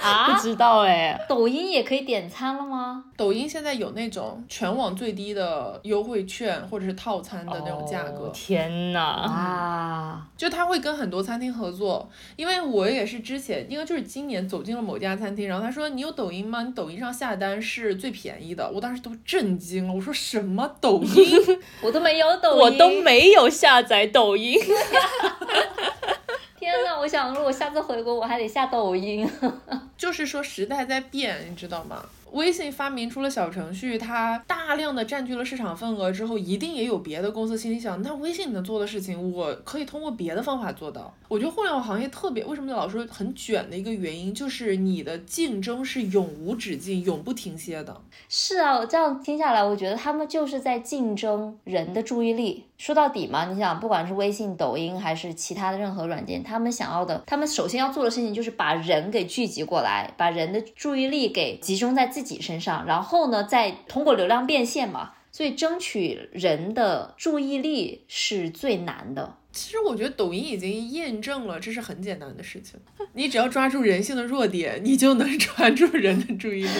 S1: 啊，
S3: 不知道哎，
S1: 抖音也可以点餐了吗？
S2: 抖音现在有那种全网最低的优惠券或者是套餐的那种价格。
S3: 天呐！
S1: 啊，
S2: 就他会跟很多餐厅合作，因为我也是之前应该就是今年走进了某家餐厅，然后他说你有抖音吗？你抖音上下单是最便宜的，我当时都震惊。我说什么抖 [LAUGHS] 音？[LAUGHS]
S1: 我都没有抖
S3: 音，我都没有下载抖音。[LAUGHS]
S1: 天呐，我想如果下次回国，我还得下抖音。
S2: 就是说时代在变，你知道吗？微信发明出了小程序，它大量的占据了市场份额之后，一定也有别的公司心里想，那微信能做的事情，我可以通过别的方法做到。我觉得互联网行业特别，为什么老说很卷的一个原因，就是你的竞争是永无止境、永不停歇的。
S1: 是啊，我这样听下来，我觉得他们就是在竞争人的注意力。说到底嘛，你想，不管是微信、抖音还是其他的任何软件，他们想要的，他们首先要做的事情就是把人给聚集过来，把人的注意力给集中在自己身上，然后呢，再通过流量变现嘛。所以争取人的注意力是最难的。
S2: 其实我觉得抖音已经验证了，这是很简单的事情。你只要抓住人性的弱点，你就能抓住人的注意力。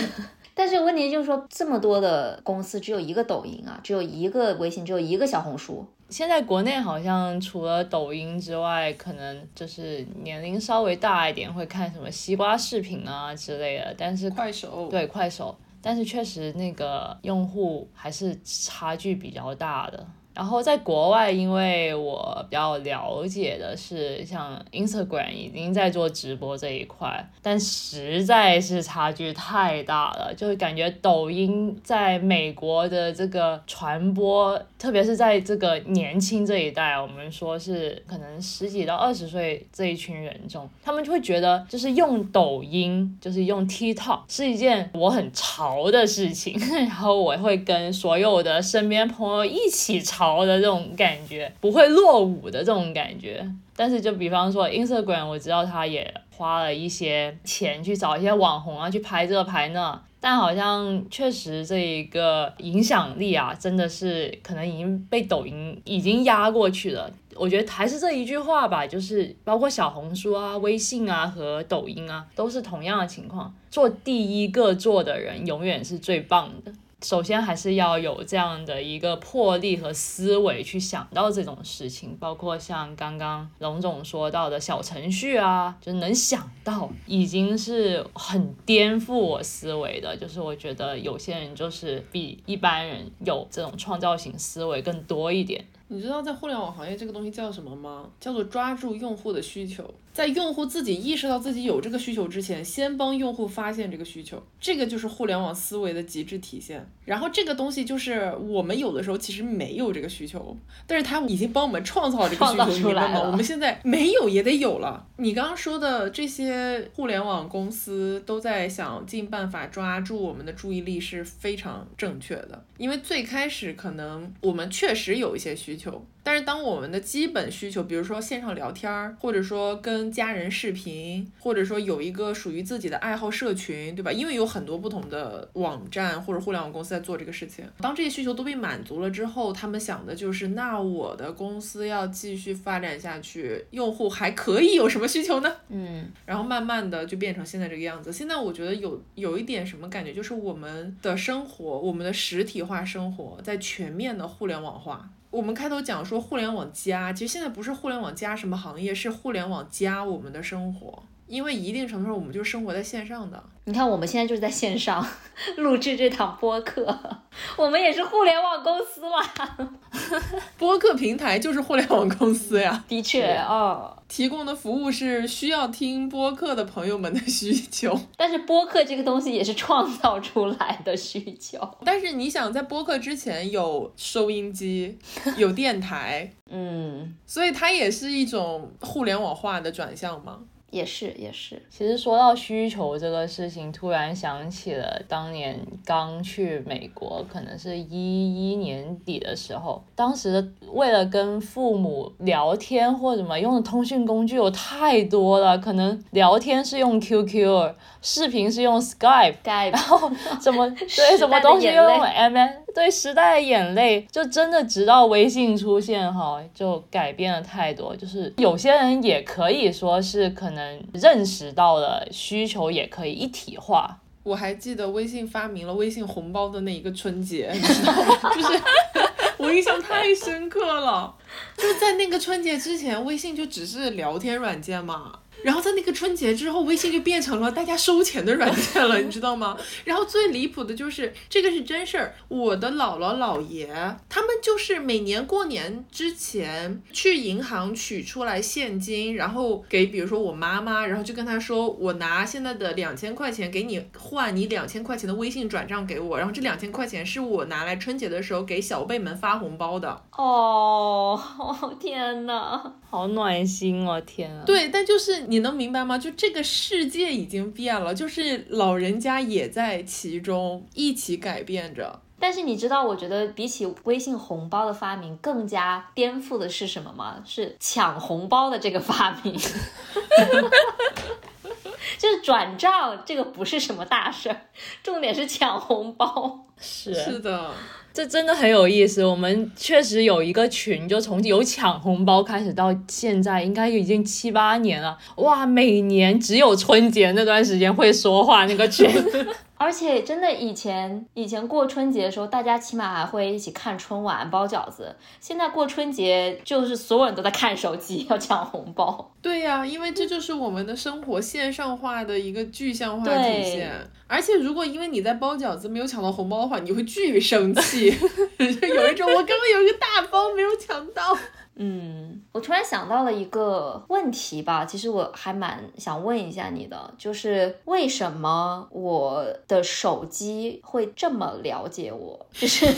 S1: 但是问题就是说，这么多的公司只有一个抖音啊，只有一个微信，只有一个小红书。
S3: 现在国内好像除了抖音之外，可能就是年龄稍微大一点会看什么西瓜视频啊之类的。但是
S2: 快手
S3: 对快手，但是确实那个用户还是差距比较大的。然后在国外，因为我比较了解的是，像 Instagram 已经在做直播这一块，但实在是差距太大了，就感觉抖音在美国的这个传播，特别是在这个年轻这一代，我们说是可能十几到二十岁这一群人中，他们就会觉得，就是用抖音，就是用 TikTok 是一件我很潮的事情，[LAUGHS] 然后我会跟所有的身边朋友一起潮。的这种感觉不会落伍的这种感觉，但是就比方说 Instagram，我知道他也花了一些钱去找一些网红啊，去拍这拍那，但好像确实这一个影响力啊，真的是可能已经被抖音已经压过去了。我觉得还是这一句话吧，就是包括小红书啊、微信啊和抖音啊，都是同样的情况，做第一个做的人永远是最棒的。首先还是要有这样的一个魄力和思维去想到这种事情，包括像刚刚龙总说到的小程序啊，就能想到已经是很颠覆我思维的。就是我觉得有些人就是比一般人有这种创造性思维更多一点。
S2: 你知道在互联网行业这个东西叫什么吗？叫做抓住用户的需求。在用户自己意识到自己有这个需求之前，先帮用户发现这个需求，这个就是互联网思维的极致体现。然后这个东西就是我们有的时候其实没有这个需求，但是他已经帮我们创造这个需求，明白吗？我们现在没有也得有了。你刚刚说的这些互联网公司都在想尽办法抓住我们的注意力是非常正确的，因为最开始可能我们确实有一些需求。但是当我们的基本需求，比如说线上聊天儿，或者说跟家人视频，或者说有一个属于自己的爱好社群，对吧？因为有很多不同的网站或者互联网公司在做这个事情。当这些需求都被满足了之后，他们想的就是，那我的公司要继续发展下去，用户还可以有什么需求呢？
S1: 嗯，[LAUGHS]
S2: 然后慢慢的就变成现在这个样子。现在我觉得有有一点什么感觉，就是我们的生活，我们的实体化生活在全面的互联网化。我们开头讲说互联网加，其实现在不是互联网加什么行业，是互联网加我们的生活。因为一定程度上，我们就是生活在线上的。
S1: 你看，我们现在就是在线上录制这档播客，我们也是互联网公司嘛。[LAUGHS]
S2: 播客平台就是互联网公司呀。[LAUGHS]
S1: 的确，哦，
S2: 提供的服务是需要听播客的朋友们的需求。
S1: 但是播客这个东西也是创造出来的需求。[LAUGHS]
S2: 但是你想，在播客之前有收音机，有电台，
S1: 嗯，
S2: 所以它也是一种互联网化的转向吗？
S1: 也是也是，
S3: 其实说到需求这个事情，突然想起了当年刚去美国，可能是一一年底的时候，当时为了跟父母聊天或什么用的通讯工具有太多了，可能聊天是用 QQ，视频是用 Skype，然后什么对什么东西用 [LAUGHS] MN。对时代的眼泪，就真的直到微信出现哈，就改变了太多。就是有些人也可以说是可能能认识到了需求，也可以一体化。
S2: 我还记得微信发明了微信红包的那一个春节，[LAUGHS] 你知道吗？就是 [LAUGHS] 我印象太深刻了。就在那个春节之前，微信就只是聊天软件嘛。然后在那个春节之后，微信就变成了大家收钱的软件了，[LAUGHS] 你知道吗？然后最离谱的就是这个是真事儿，我的姥姥姥爷他们就是每年过年之前去银行取出来现金，然后给比如说我妈妈，然后就跟她说，我拿现在的两千块钱给你换你两千块钱的微信转账给我，然后这两千块钱是我拿来春节的时候给小辈们发红包的。
S1: 哦，[LAUGHS] 天哪！
S3: 好暖心哦，天啊！
S2: 对，但就是你能明白吗？就这个世界已经变了，就是老人家也在其中一起改变着。
S1: 但是你知道，我觉得比起微信红包的发明，更加颠覆的是什么吗？是抢红包的这个发明。[LAUGHS] 就是转账这个不是什么大事儿，重点是抢红包。
S3: 是
S2: 是的。
S3: 这真的很有意思，我们确实有一个群，就从有抢红包开始到现在，应该已经七八年了。哇，每年只有春节那段时间会说话那个群。
S1: 而且真的，以前以前过春节的时候，大家起码还会一起看春晚、包饺子。现在过春节，就是所有人都在看手机，[LAUGHS] 要抢红包。
S2: 对呀，因为这就是我们的生活线上化的一个具象化体现。而且，如果因为你在包饺子没有抢到红包的话，你会巨生气，[LAUGHS] 就有一种我刚刚有一个大包没有抢到。
S1: 嗯，我突然想到了一个问题吧，其实我还蛮想问一下你的，就是为什么我的手机会这么了解我？就是。[LAUGHS]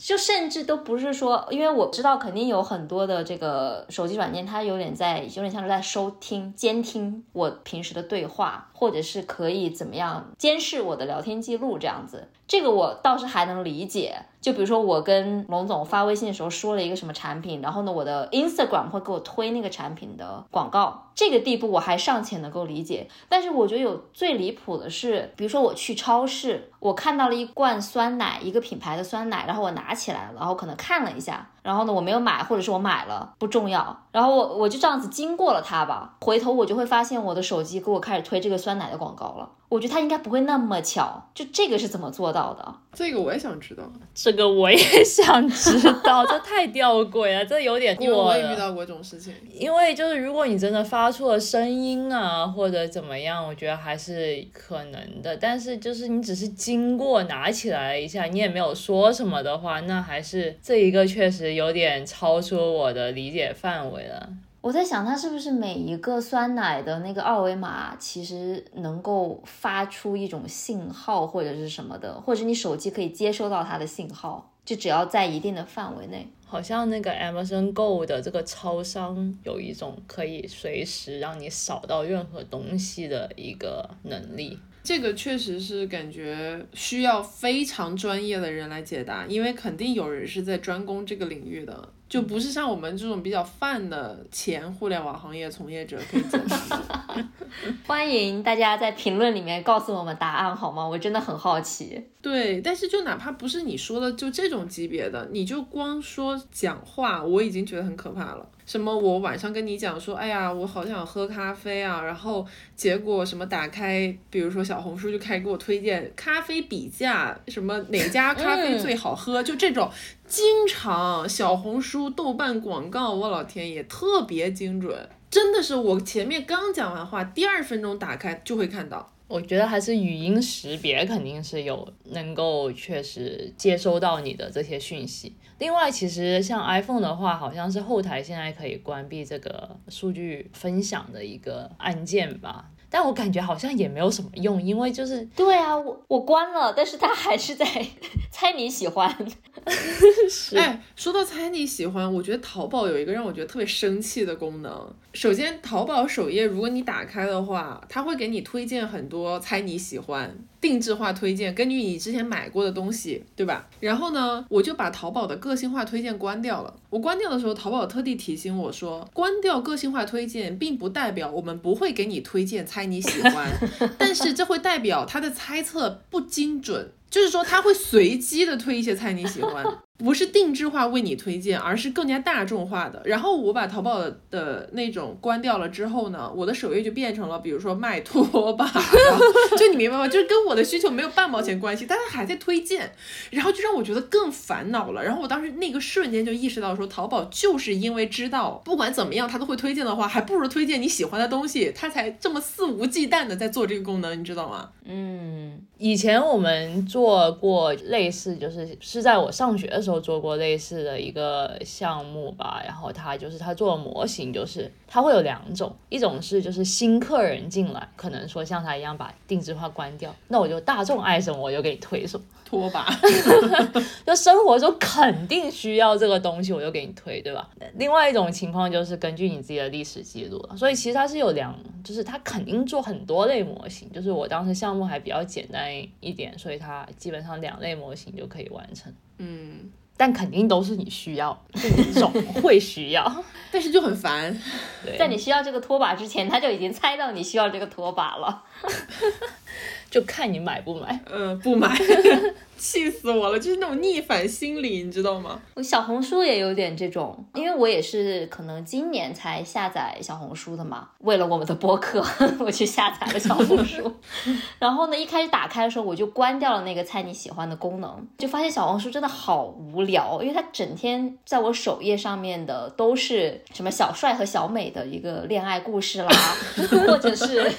S1: 就甚至都不是说，因为我知道肯定有很多的这个手机软件，它有点在，有点像是在收听、监听我平时的对话，或者是可以怎么样监视我的聊天记录这样子。这个我倒是还能理解。就比如说我跟龙总发微信的时候说了一个什么产品，然后呢，我的 Instagram 会给我推那个产品的广告，这个地步我还尚且能够理解。但是我觉得有最离谱的是，比如说我去超市，我看到了一罐酸奶，一个品牌的酸奶，然后我拿起来了，然后可能看了一下。然后呢，我没有买，或者是我买了，不重要。然后我我就这样子经过了它吧，回头我就会发现我的手机给我开始推这个酸奶的广告了。我觉得它应该不会那么巧，就这个是怎么做到的？
S2: 这个我也想知道，
S3: 这个我也想知道，[LAUGHS] 这太吊诡了，这有点过。
S2: 因为我也遇到过这种事情。
S3: 因为就是如果你真的发出了声音啊，或者怎么样，我觉得还是可能的。但是就是你只是经过拿起来一下，你也没有说什么的话，那还是这一个确实。有点超出我的理解范围了。
S1: 我在想，它是不是每一个酸奶的那个二维码，其实能够发出一种信号或者是什么的，或者你手机可以接收到它的信号，就只要在一定的范围内。
S3: 好像那个 Amazon Go 的这个超商有一种可以随时让你扫到任何东西的一个能力。
S2: 这个确实是感觉需要非常专业的人来解答，因为肯定有人是在专攻这个领域的，就不是像我们这种比较泛的前互联网行业从业者可以解答。[LAUGHS]
S1: 欢迎大家在评论里面告诉我们答案好吗？我真的很好奇。
S2: 对，但是就哪怕不是你说的就这种级别的，你就光说讲话，我已经觉得很可怕了。什么？我晚上跟你讲说，哎呀，我好想喝咖啡啊，然后结果什么打开，比如说小红书就开始给我推荐咖啡比价，什么哪家咖啡最好喝，就这种，经常小红书、豆瓣广告，我老天爷，特别精准，真的是我前面刚讲完话，第二分钟打开就会看到。
S3: 我觉得还是语音识别肯定是有能够确实接收到你的这些讯息。另外，其实像 iPhone 的话，好像是后台现在可以关闭这个数据分享的一个按键吧。但我感觉好像也没有什么用，因为就是
S1: 对啊，我我关了，但是它还是在 [LAUGHS] 猜你喜欢。[LAUGHS]
S2: 哎，说到猜你喜欢，我觉得淘宝有一个让我觉得特别生气的功能。首先，淘宝首页如果你打开的话，它会给你推荐很多猜你喜欢定制化推荐，根据你之前买过的东西，对吧？然后呢，我就把淘宝的个性化推荐关掉了。我关掉的时候，淘宝特地提醒我说，关掉个性化推荐，并不代表我们不会给你推荐猜你喜欢，[LAUGHS] 但是这会代表它的猜测不精准。就是说，他会随机的推一些菜你喜欢，不是定制化为你推荐，而是更加大众化的。然后我把淘宝的那种关掉了之后呢，我的首页就变成了，比如说卖拖把，就你明白吗？就是跟我的需求没有半毛钱关系，但是还在推荐，然后就让我觉得更烦恼了。然后我当时那个瞬间就意识到说，淘宝就是因为知道不管怎么样他都会推荐的话，还不如推荐你喜欢的东西，他才这么肆无忌惮的在做这个功能，你知道吗？
S1: 嗯，
S3: 以前我们做过类似，就是是在我上学的时做过类似的一个项目吧。然后他就是他做的模型，就是他会有两种，一种是就是新客人进来，可能说像他一样把定制化关掉，那我就大众爱什么我就给你推什么。
S2: 拖把，[LAUGHS]
S3: 就生活中肯定需要这个东西，我就给你推，对吧？另外一种情况就是根据你自己的历史记录了，所以其实它是有两，就是它肯定做很多类模型，就是我当时项目还比较简单一点，所以它基本上两类模型就可以完成。
S2: 嗯，
S3: 但肯定都是你需要，就你总会需要。[LAUGHS]
S2: 但是就很烦。
S3: 对，
S1: 在你需要这个拖把之前，他就已经猜到你需要这个拖把了。[LAUGHS]
S3: 就看你买不买。
S2: 嗯，不买，[LAUGHS] 气死我了，就是那种逆反心理，你知道吗？
S1: 我小红书也有点这种，因为我也是可能今年才下载小红书的嘛。为了我们的播客，[LAUGHS] 我去下载了小红书。[LAUGHS] 然后呢，一开始打开的时候，我就关掉了那个猜你喜欢的功能，就发现小红书真的好无聊，因为它整天在我首页上面的都是什么小帅和小美的一个恋爱故事啦，[LAUGHS] 或者是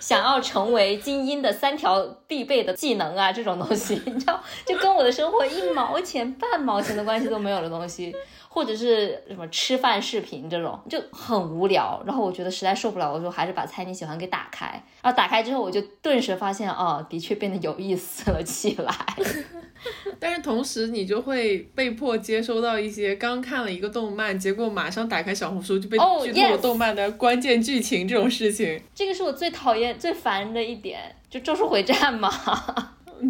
S1: 想要成为精英的三条必备的技能啊，这种东西，你知道，就跟我的生活一毛钱、半毛钱的关系都没有的东西，或者是什么吃饭视频这种，就很无聊。然后我觉得实在受不了，我说还是把猜你喜欢给打开。然后打开之后，我就顿时发现，哦，的确变得有意思了 [LAUGHS] 起来。
S2: 但是同时，你就会被迫接收到一些刚看了一个动漫，结果马上打开小红书就被
S1: 哦
S2: 剧透动漫的关键剧情这种事情。
S1: 这个是我最讨厌、最烦的一点，就《咒术回战》嘛。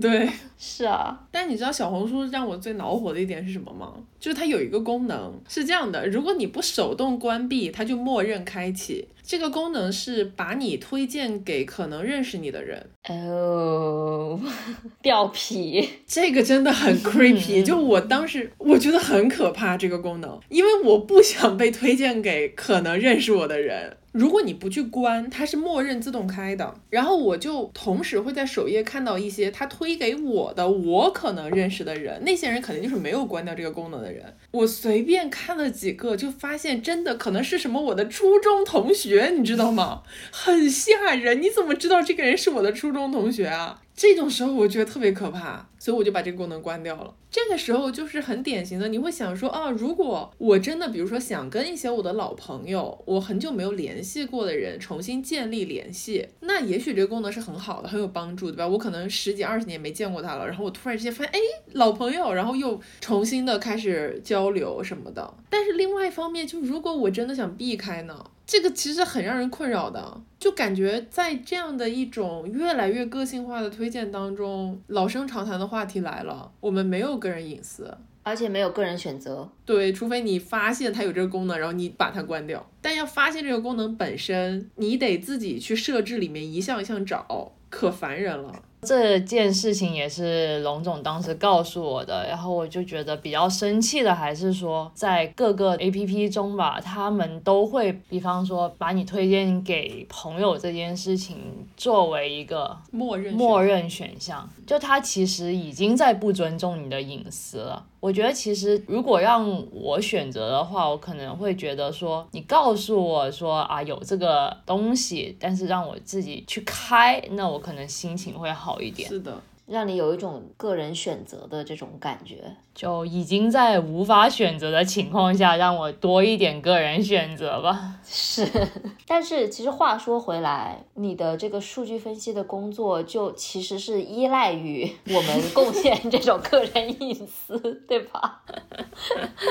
S2: 对，
S1: 是啊，
S2: 但你知道小红书让我最恼火的一点是什么吗？就是它有一个功能是这样的，如果你不手动关闭，它就默认开启。这个功能是把你推荐给可能认识你的人，
S1: 哦，[LAUGHS] 掉皮。
S2: 这个真的很 [LAUGHS] creepy。就我当时我觉得很可怕这个功能，因为我不想被推荐给可能认识我的人。如果你不去关，它是默认自动开的。然后我就同时会在首页看到一些他推给我的我可能认识的人，那些人肯定就是没有关掉这个功能的人。我随便看了几个，就发现真的可能是什么我的初中同学，你知道吗？很吓人。你怎么知道这个人是我的初中同学啊？这种时候我觉得特别可怕，所以我就把这个功能关掉了。这个时候就是很典型的，你会想说啊，如果我真的比如说想跟一些我的老朋友，我很久没有联系过的人重新建立联系，那也许这个功能是很好的，很有帮助，对吧？我可能十几二十年没见过他了，然后我突然之间发现，哎，老朋友，然后又重新的开始交流什么的。但是另外一方面，就如果我真的想避开呢？这个其实很让人困扰的，就感觉在这样的一种越来越个性化的推荐当中，老生常谈的话题来了，我们没有个人隐私。
S1: 而且没有个人选择。
S2: 对，除非你发现它有这个功能，然后你把它关掉。但要发现这个功能本身，你得自己去设置里面一项一项找，可烦人了。
S3: 这件事情也是龙总当时告诉我的，然后我就觉得比较生气的，还是说在各个 A P P 中吧，他们都会，比方说把你推荐给朋友这件事情作为一个
S2: 默认
S3: 默认选项，就他其实已经在不尊重你的隐私了。我觉得其实如果让我选择的话，我可能会觉得说，你告诉我说啊有这个东西，但是让我自己去开，那我可能心情会好一点。
S2: 是的，
S1: 让你有一种个人选择的这种感觉。
S3: 就已经在无法选择的情况下，让我多一点个人选择吧。
S1: 是，[LAUGHS] 但是其实话说回来，你的这个数据分析的工作就其实是依赖于我们贡献这种个人隐私，对吧？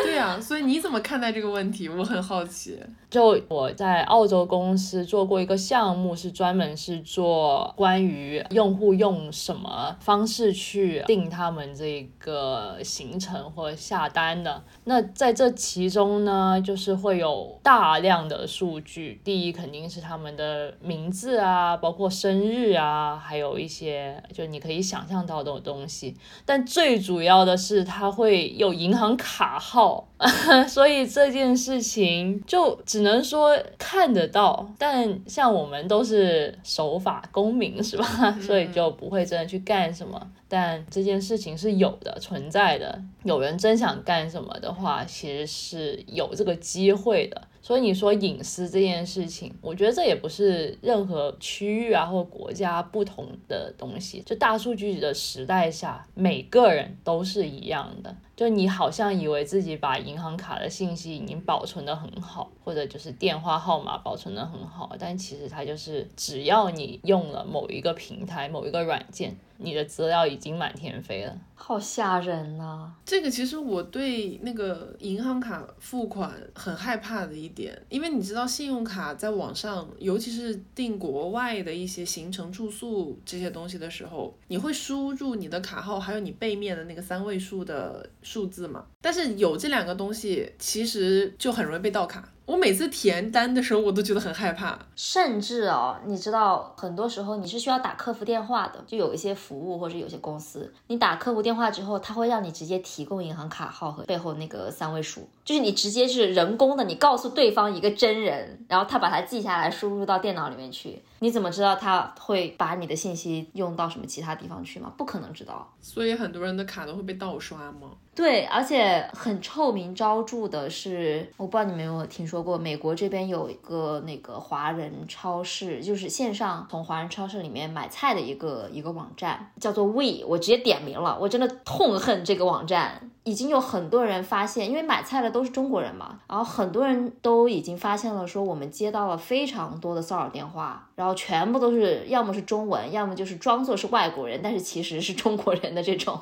S2: 对啊，所以你怎么看待这个问题？我很好奇。
S3: 就我在澳洲公司做过一个项目，是专门是做关于用户用什么方式去定他们这个行程或下单的。那在这其中呢，就是会有大量的数据。第一肯定是他们的名字啊，包括生日啊，还有一些就你可以想象到的东西。但最主要的是，它会有银行卡号。[LAUGHS] 所以这件事情就只能说看得到，但像我们都是守法公民，是吧？[LAUGHS] 所以就不会真的去干什么。但这件事情是有的，存在的。有人真想干什么的话，其实是有这个机会的。所以你说隐私这件事情，我觉得这也不是任何区域啊或国家不同的东西。就大数据的时代下，每个人都是一样的。就你好像以为自己把银行卡的信息已经保存的很好，或者就是电话号码保存的很好，但其实它就是只要你用了某一个平台、某一个软件。你的资料已经满天飞了，
S1: 好吓人呐！
S2: 这个其实我对那个银行卡付款很害怕的一点，因为你知道，信用卡在网上，尤其是订国外的一些行程、住宿这些东西的时候，你会输入你的卡号，还有你背面的那个三位数的数字嘛？但是有这两个东西，其实就很容易被盗卡。我每次填单的时候，我都觉得很害怕。
S1: 甚至哦，你知道，很多时候你是需要打客服电话的，就有一些服务或者有些公司，你打客服电话之后，他会让你直接提供银行卡号和背后那个三位数，就是你直接是人工的，你告诉对方一个真人，然后他把它记下来，输入到电脑里面去。你怎么知道他会把你的信息用到什么其他地方去吗？不可能知道。
S2: 所以很多人的卡都会被盗刷吗？
S1: 对，而且很臭名昭著的是，我不知道你们有没有听说过，美国这边有一个那个华人超市，就是线上从华人超市里面买菜的一个一个网站，叫做 We，我直接点名了，我真的痛恨这个网站。已经有很多人发现，因为买菜的都是中国人嘛，然后很多人都已经发现了，说我们接到了非常多的骚扰电话，然后全部都是要么是中文，要么就是装作是外国人，但是其实是中国人的这种。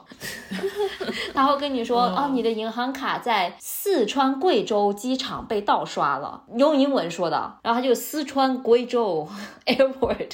S1: [LAUGHS] 他会跟你说，哦，你的银行卡在四川贵州机场被盗刷了，用英文说的，然后他就四川贵州 [LAUGHS] airport，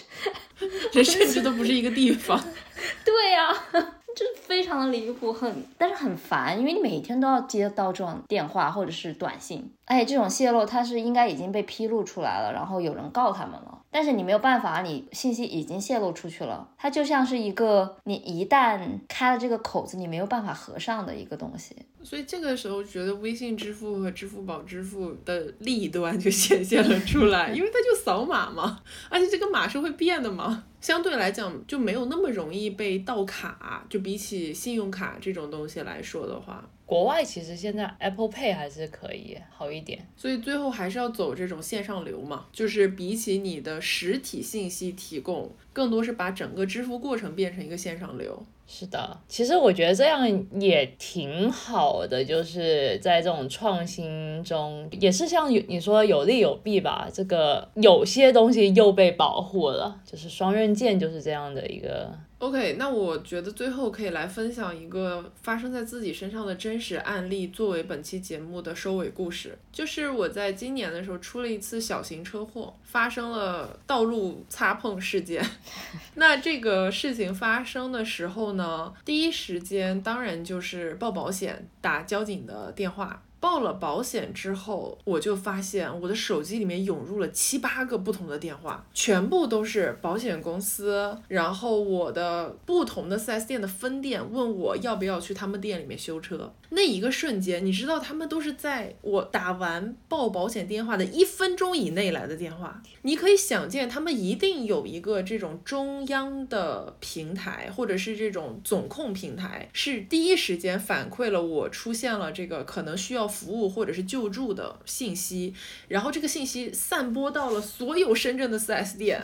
S2: 这甚至都不是一个地方。[LAUGHS]
S1: 对呀。是非常的离谱，很但是很烦，因为你每天都要接到这种电话或者是短信，哎这种泄露它是应该已经被披露出来了，然后有人告他们了，但是你没有办法，你信息已经泄露出去了，它就像是一个你一旦开了这个口子，你没有办法合上的一个东西。
S2: 所以这个时候觉得微信支付和支付宝支付的弊端就显现了出来，因为它就扫码嘛，而且这个码是会变的嘛。相对来讲就没有那么容易被盗卡，就比起信用卡这种东西来说的话，
S3: 国外其实现在 Apple Pay 还是可以好一点，
S2: 所以最后还是要走这种线上流嘛，就是比起你的实体信息提供，更多是把整个支付过程变成一个线上流。
S3: 是的，其实我觉得这样也挺好的，就是在这种创新中，也是像你说有利有弊吧。这个有些东西又被保护了，就是双刃剑，就是这样的一个。
S2: OK，那我觉得最后可以来分享一个发生在自己身上的真实案例，作为本期节目的收尾故事。就是我在今年的时候出了一次小型车祸，发生了道路擦碰事件。[LAUGHS] 那这个事情发生的时候呢，第一时间当然就是报保险、打交警的电话。报了保险之后，我就发现我的手机里面涌入了七八个不同的电话，全部都是保险公司，然后我的不同的 4S 店的分店问我要不要去他们店里面修车。那一个瞬间，你知道他们都是在我打完报保险电话的一分钟以内来的电话，你可以想见他们一定有一个这种中央的平台，或者是这种总控平台，是第一时间反馈了我出现了这个可能需要。服务或者是救助的信息，然后这个信息散播到了所有深圳的 4S 店，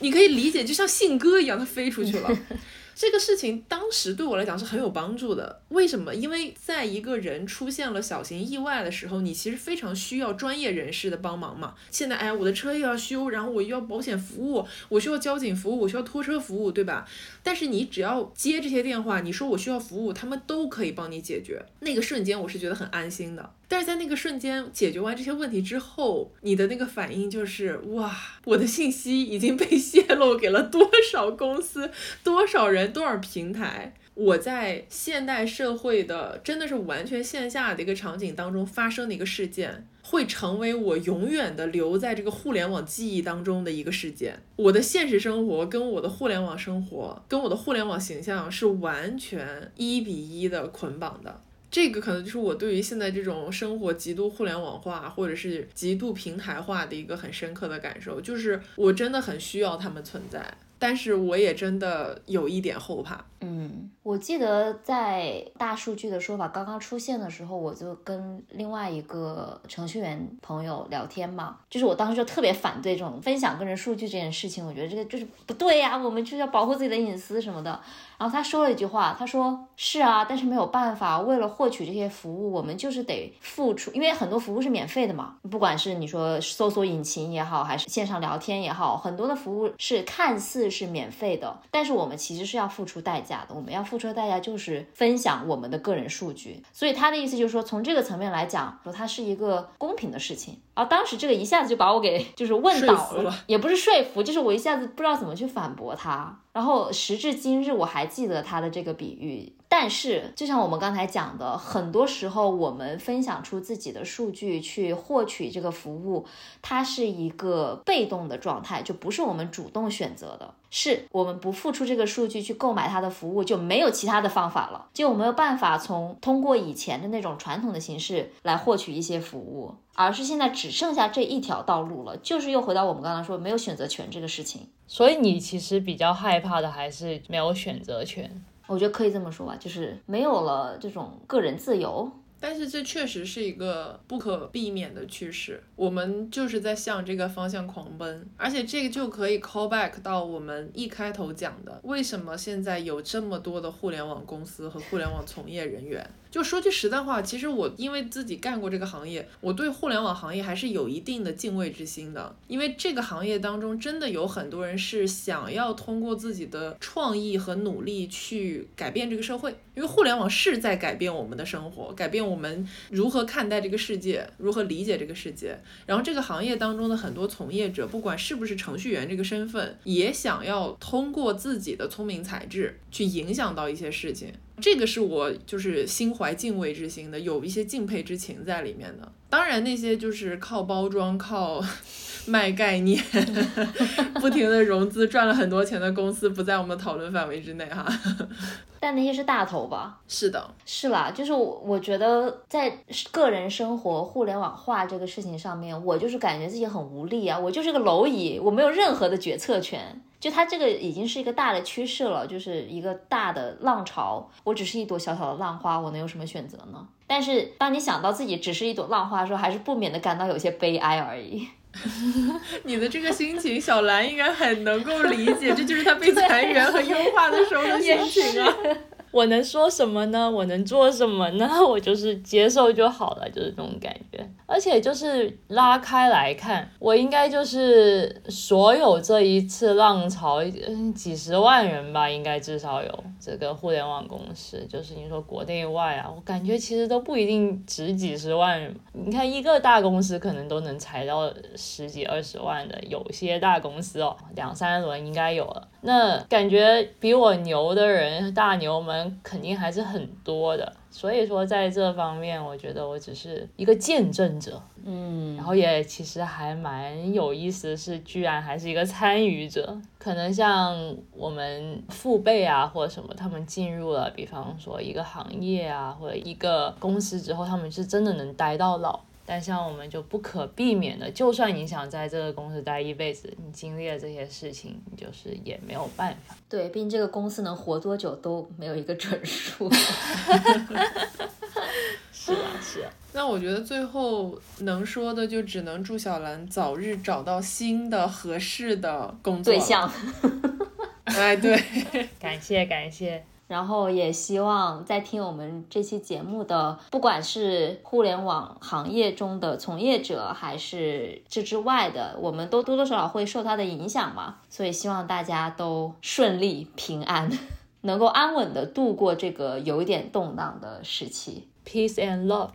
S2: 你可以理解，就像信鸽一样，它飞出去了。这个事情当时对我来讲是很有帮助的。为什么？因为在一个人出现了小型意外的时候，你其实非常需要专业人士的帮忙嘛。现在，哎，我的车又要修，然后我又要保险服务，我需要交警服务，我需要拖车服务，对吧？但是你只要接这些电话，你说我需要服务，他们都可以帮你解决。那个瞬间，我是觉得很安心的。但是在那个瞬间解决完这些问题之后，你的那个反应就是哇，我的信息已经被泄露给了多少公司、[LAUGHS] 多少人、多少平台。我在现代社会的真的是完全线下的一个场景当中发生的一个事件，会成为我永远的留在这个互联网记忆当中的一个事件。我的现实生活跟我的互联网生活，跟我的互联网形象是完全一比一的捆绑的。这个可能就是我对于现在这种生活极度互联网化或者是极度平台化的一个很深刻的感受，就是我真的很需要他们存在。但是我也真的有一点后怕。
S1: 嗯，我记得在大数据的说法刚刚出现的时候，我就跟另外一个程序员朋友聊天嘛，就是我当时就特别反对这种分享个人数据这件事情，我觉得这个就是不对呀，我们就是要保护自己的隐私什么的。然后他说了一句话，他说是啊，但是没有办法，为了获取这些服务，我们就是得付出，因为很多服务是免费的嘛，不管是你说搜索引擎也好，还是线上聊天也好，很多的服务是看似是免费的，但是我们其实是要付出代价的，我们要付出的代价就是分享我们的个人数据。所以他的意思就是说，从这个层面来讲，说它是一个公平的事情。然后当时这个一下子就把我给就是问倒了，也不是说服，就是我一下子不知道怎么去反驳他。然后时至今日，我还记得他的这个比喻。但是，就像我们刚才讲的，很多时候我们分享出自己的数据去获取这个服务，它是一个被动的状态，就不是我们主动选择的。是我们不付出这个数据去购买它的服务，就没有其他的方法了，就没有办法从通过以前的那种传统的形式来获取一些服务，而是现在只剩下这一条道路了，就是又回到我们刚刚说没有选择权这个事情。
S3: 所以你其实比较害怕的还是没有选择权。
S1: 我觉得可以这么说吧，就是没有了这种个人自由。
S2: 但是这确实是一个不可避免的趋势，我们就是在向这个方向狂奔。而且这个就可以 call back 到我们一开头讲的，为什么现在有这么多的互联网公司和互联网从业人员。就说句实在话，其实我因为自己干过这个行业，我对互联网行业还是有一定的敬畏之心的。因为这个行业当中真的有很多人是想要通过自己的创意和努力去改变这个社会。因为互联网是在改变我们的生活，改变我们如何看待这个世界，如何理解这个世界。然后这个行业当中的很多从业者，不管是不是程序员这个身份，也想要通过自己的聪明才智去影响到一些事情。这个是我就是心怀敬畏之心的，有一些敬佩之情在里面的。当然，那些就是靠包装、靠 [LAUGHS] 卖概念、[LAUGHS] 不停的融资赚了很多钱的公司，不在我们的讨论范围之内哈。[LAUGHS]
S1: 但那些是大头吧？
S2: 是的，
S1: 是啦。就是我我觉得在个人生活互联网化这个事情上面，我就是感觉自己很无力啊。我就是个蝼蚁，我没有任何的决策权。就它这个已经是一个大的趋势了，就是一个大的浪潮。我只是一朵小小的浪花，我能有什么选择呢？但是当你想到自己只是一朵浪花的时候，还是不免的感到有些悲哀而已。[LAUGHS]
S2: 你的这个心情，小兰应该很能够理解，这就是她被裁员和优化的时候的心情啊。[LAUGHS]
S3: 我能说什么呢？我能做什么呢？[LAUGHS] 我就是接受就好了，就是这种感觉。而且就是拉开来看，我应该就是所有这一次浪潮，嗯，几十万人吧，应该至少有这个互联网公司，就是你说国内外啊，我感觉其实都不一定值几十万人。你看一个大公司可能都能裁到十几二十万的，有些大公司哦，两三轮应该有了。那感觉比我牛的人，大牛们肯定还是很多的。所以说，在这方面，我觉得我只是一个见证者，
S1: 嗯，
S3: 然后也其实还蛮有意思的是，居然还是一个参与者。可能像我们父辈啊，或者什么，他们进入了，比方说一个行业啊，或者一个公司之后，他们是真的能待到老。但像我们就不可避免的，就算你想在这个公司待一辈子，你经历了这些事情，你就是也没有办法。
S1: 对，毕竟这个公司能活多久都没有一个准数。[LAUGHS]
S3: 是啊，是啊。
S2: 那我觉得最后能说的就只能祝小兰早日找到新的合适的工作
S1: 对象。
S2: 哎，对，
S3: 感谢感谢。
S1: 然后也希望在听我们这期节目的，不管是互联网行业中的从业者，还是这之外的，我们都多多少少会受它的影响嘛。所以希望大家都顺利平安，能够安稳的度过这个有一点动荡的时期。
S3: Peace and love。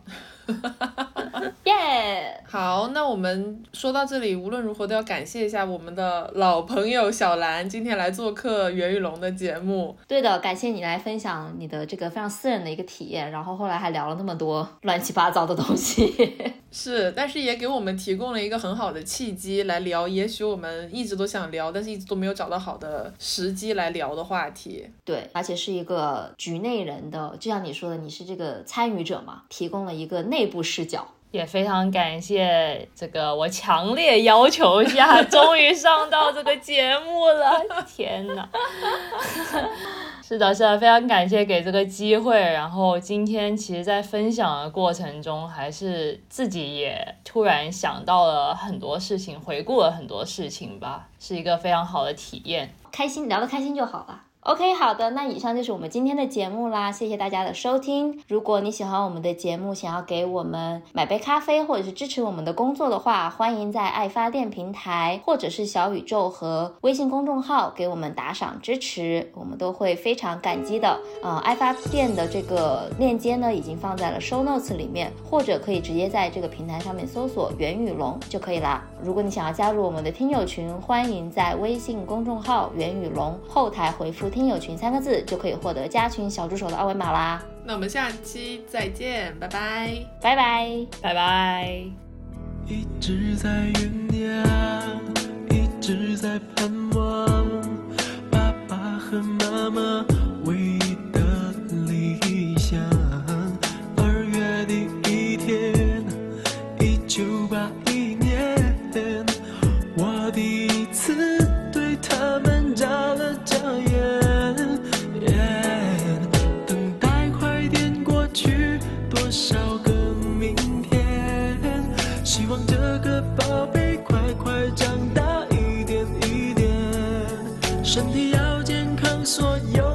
S3: [LAUGHS] [LAUGHS]
S1: 耶！
S2: 好，那我们说到这里，无论如何都要感谢一下我们的老朋友小兰，今天来做客袁宇龙的节目。
S1: 对的，感谢你来分享你的这个非常私人的一个体验，然后后来还聊了那么多乱七八糟的东西。
S2: 是，但是也给我们提供了一个很好的契机来聊，也许我们一直都想聊，但是一直都没有找到好的时机来聊的话题。
S1: 对，而且是一个局内人的，就像你说的，你是这个参与者嘛，提供了一个内部视角。
S3: 也非常感谢这个我强烈要求下，终于上到这个节目了。天哪！[LAUGHS] 是的，是的，非常感谢给这个机会。然后今天其实，在分享的过程中，还是自己也突然想到了很多事情，回顾了很多事情吧，是一个非常好的体验。
S1: 开心，聊得开心就好了。OK，好的，那以上就是我们今天的节目啦，谢谢大家的收听。如果你喜欢我们的节目，想要给我们买杯咖啡，或者是支持我们的工作的话，欢迎在爱发电平台或者是小宇宙和微信公众号给我们打赏支持，我们都会非常感激的。呃，爱发电的这个链接呢，已经放在了 show notes 里面，或者可以直接在这个平台上面搜索袁宇龙就可以啦。如果你想要加入我们的听友群，欢迎在微信公众号袁宇龙后台回复。听友群三个字就可以获得加群小助手的二维码啦。
S2: 那我们下期再见，拜拜，
S1: 拜拜，
S3: 拜拜。
S4: 一直在酝酿，一直在盼望，爸爸和妈妈少个明天？希望这个宝贝快快长大一点一点，身体要健康，所有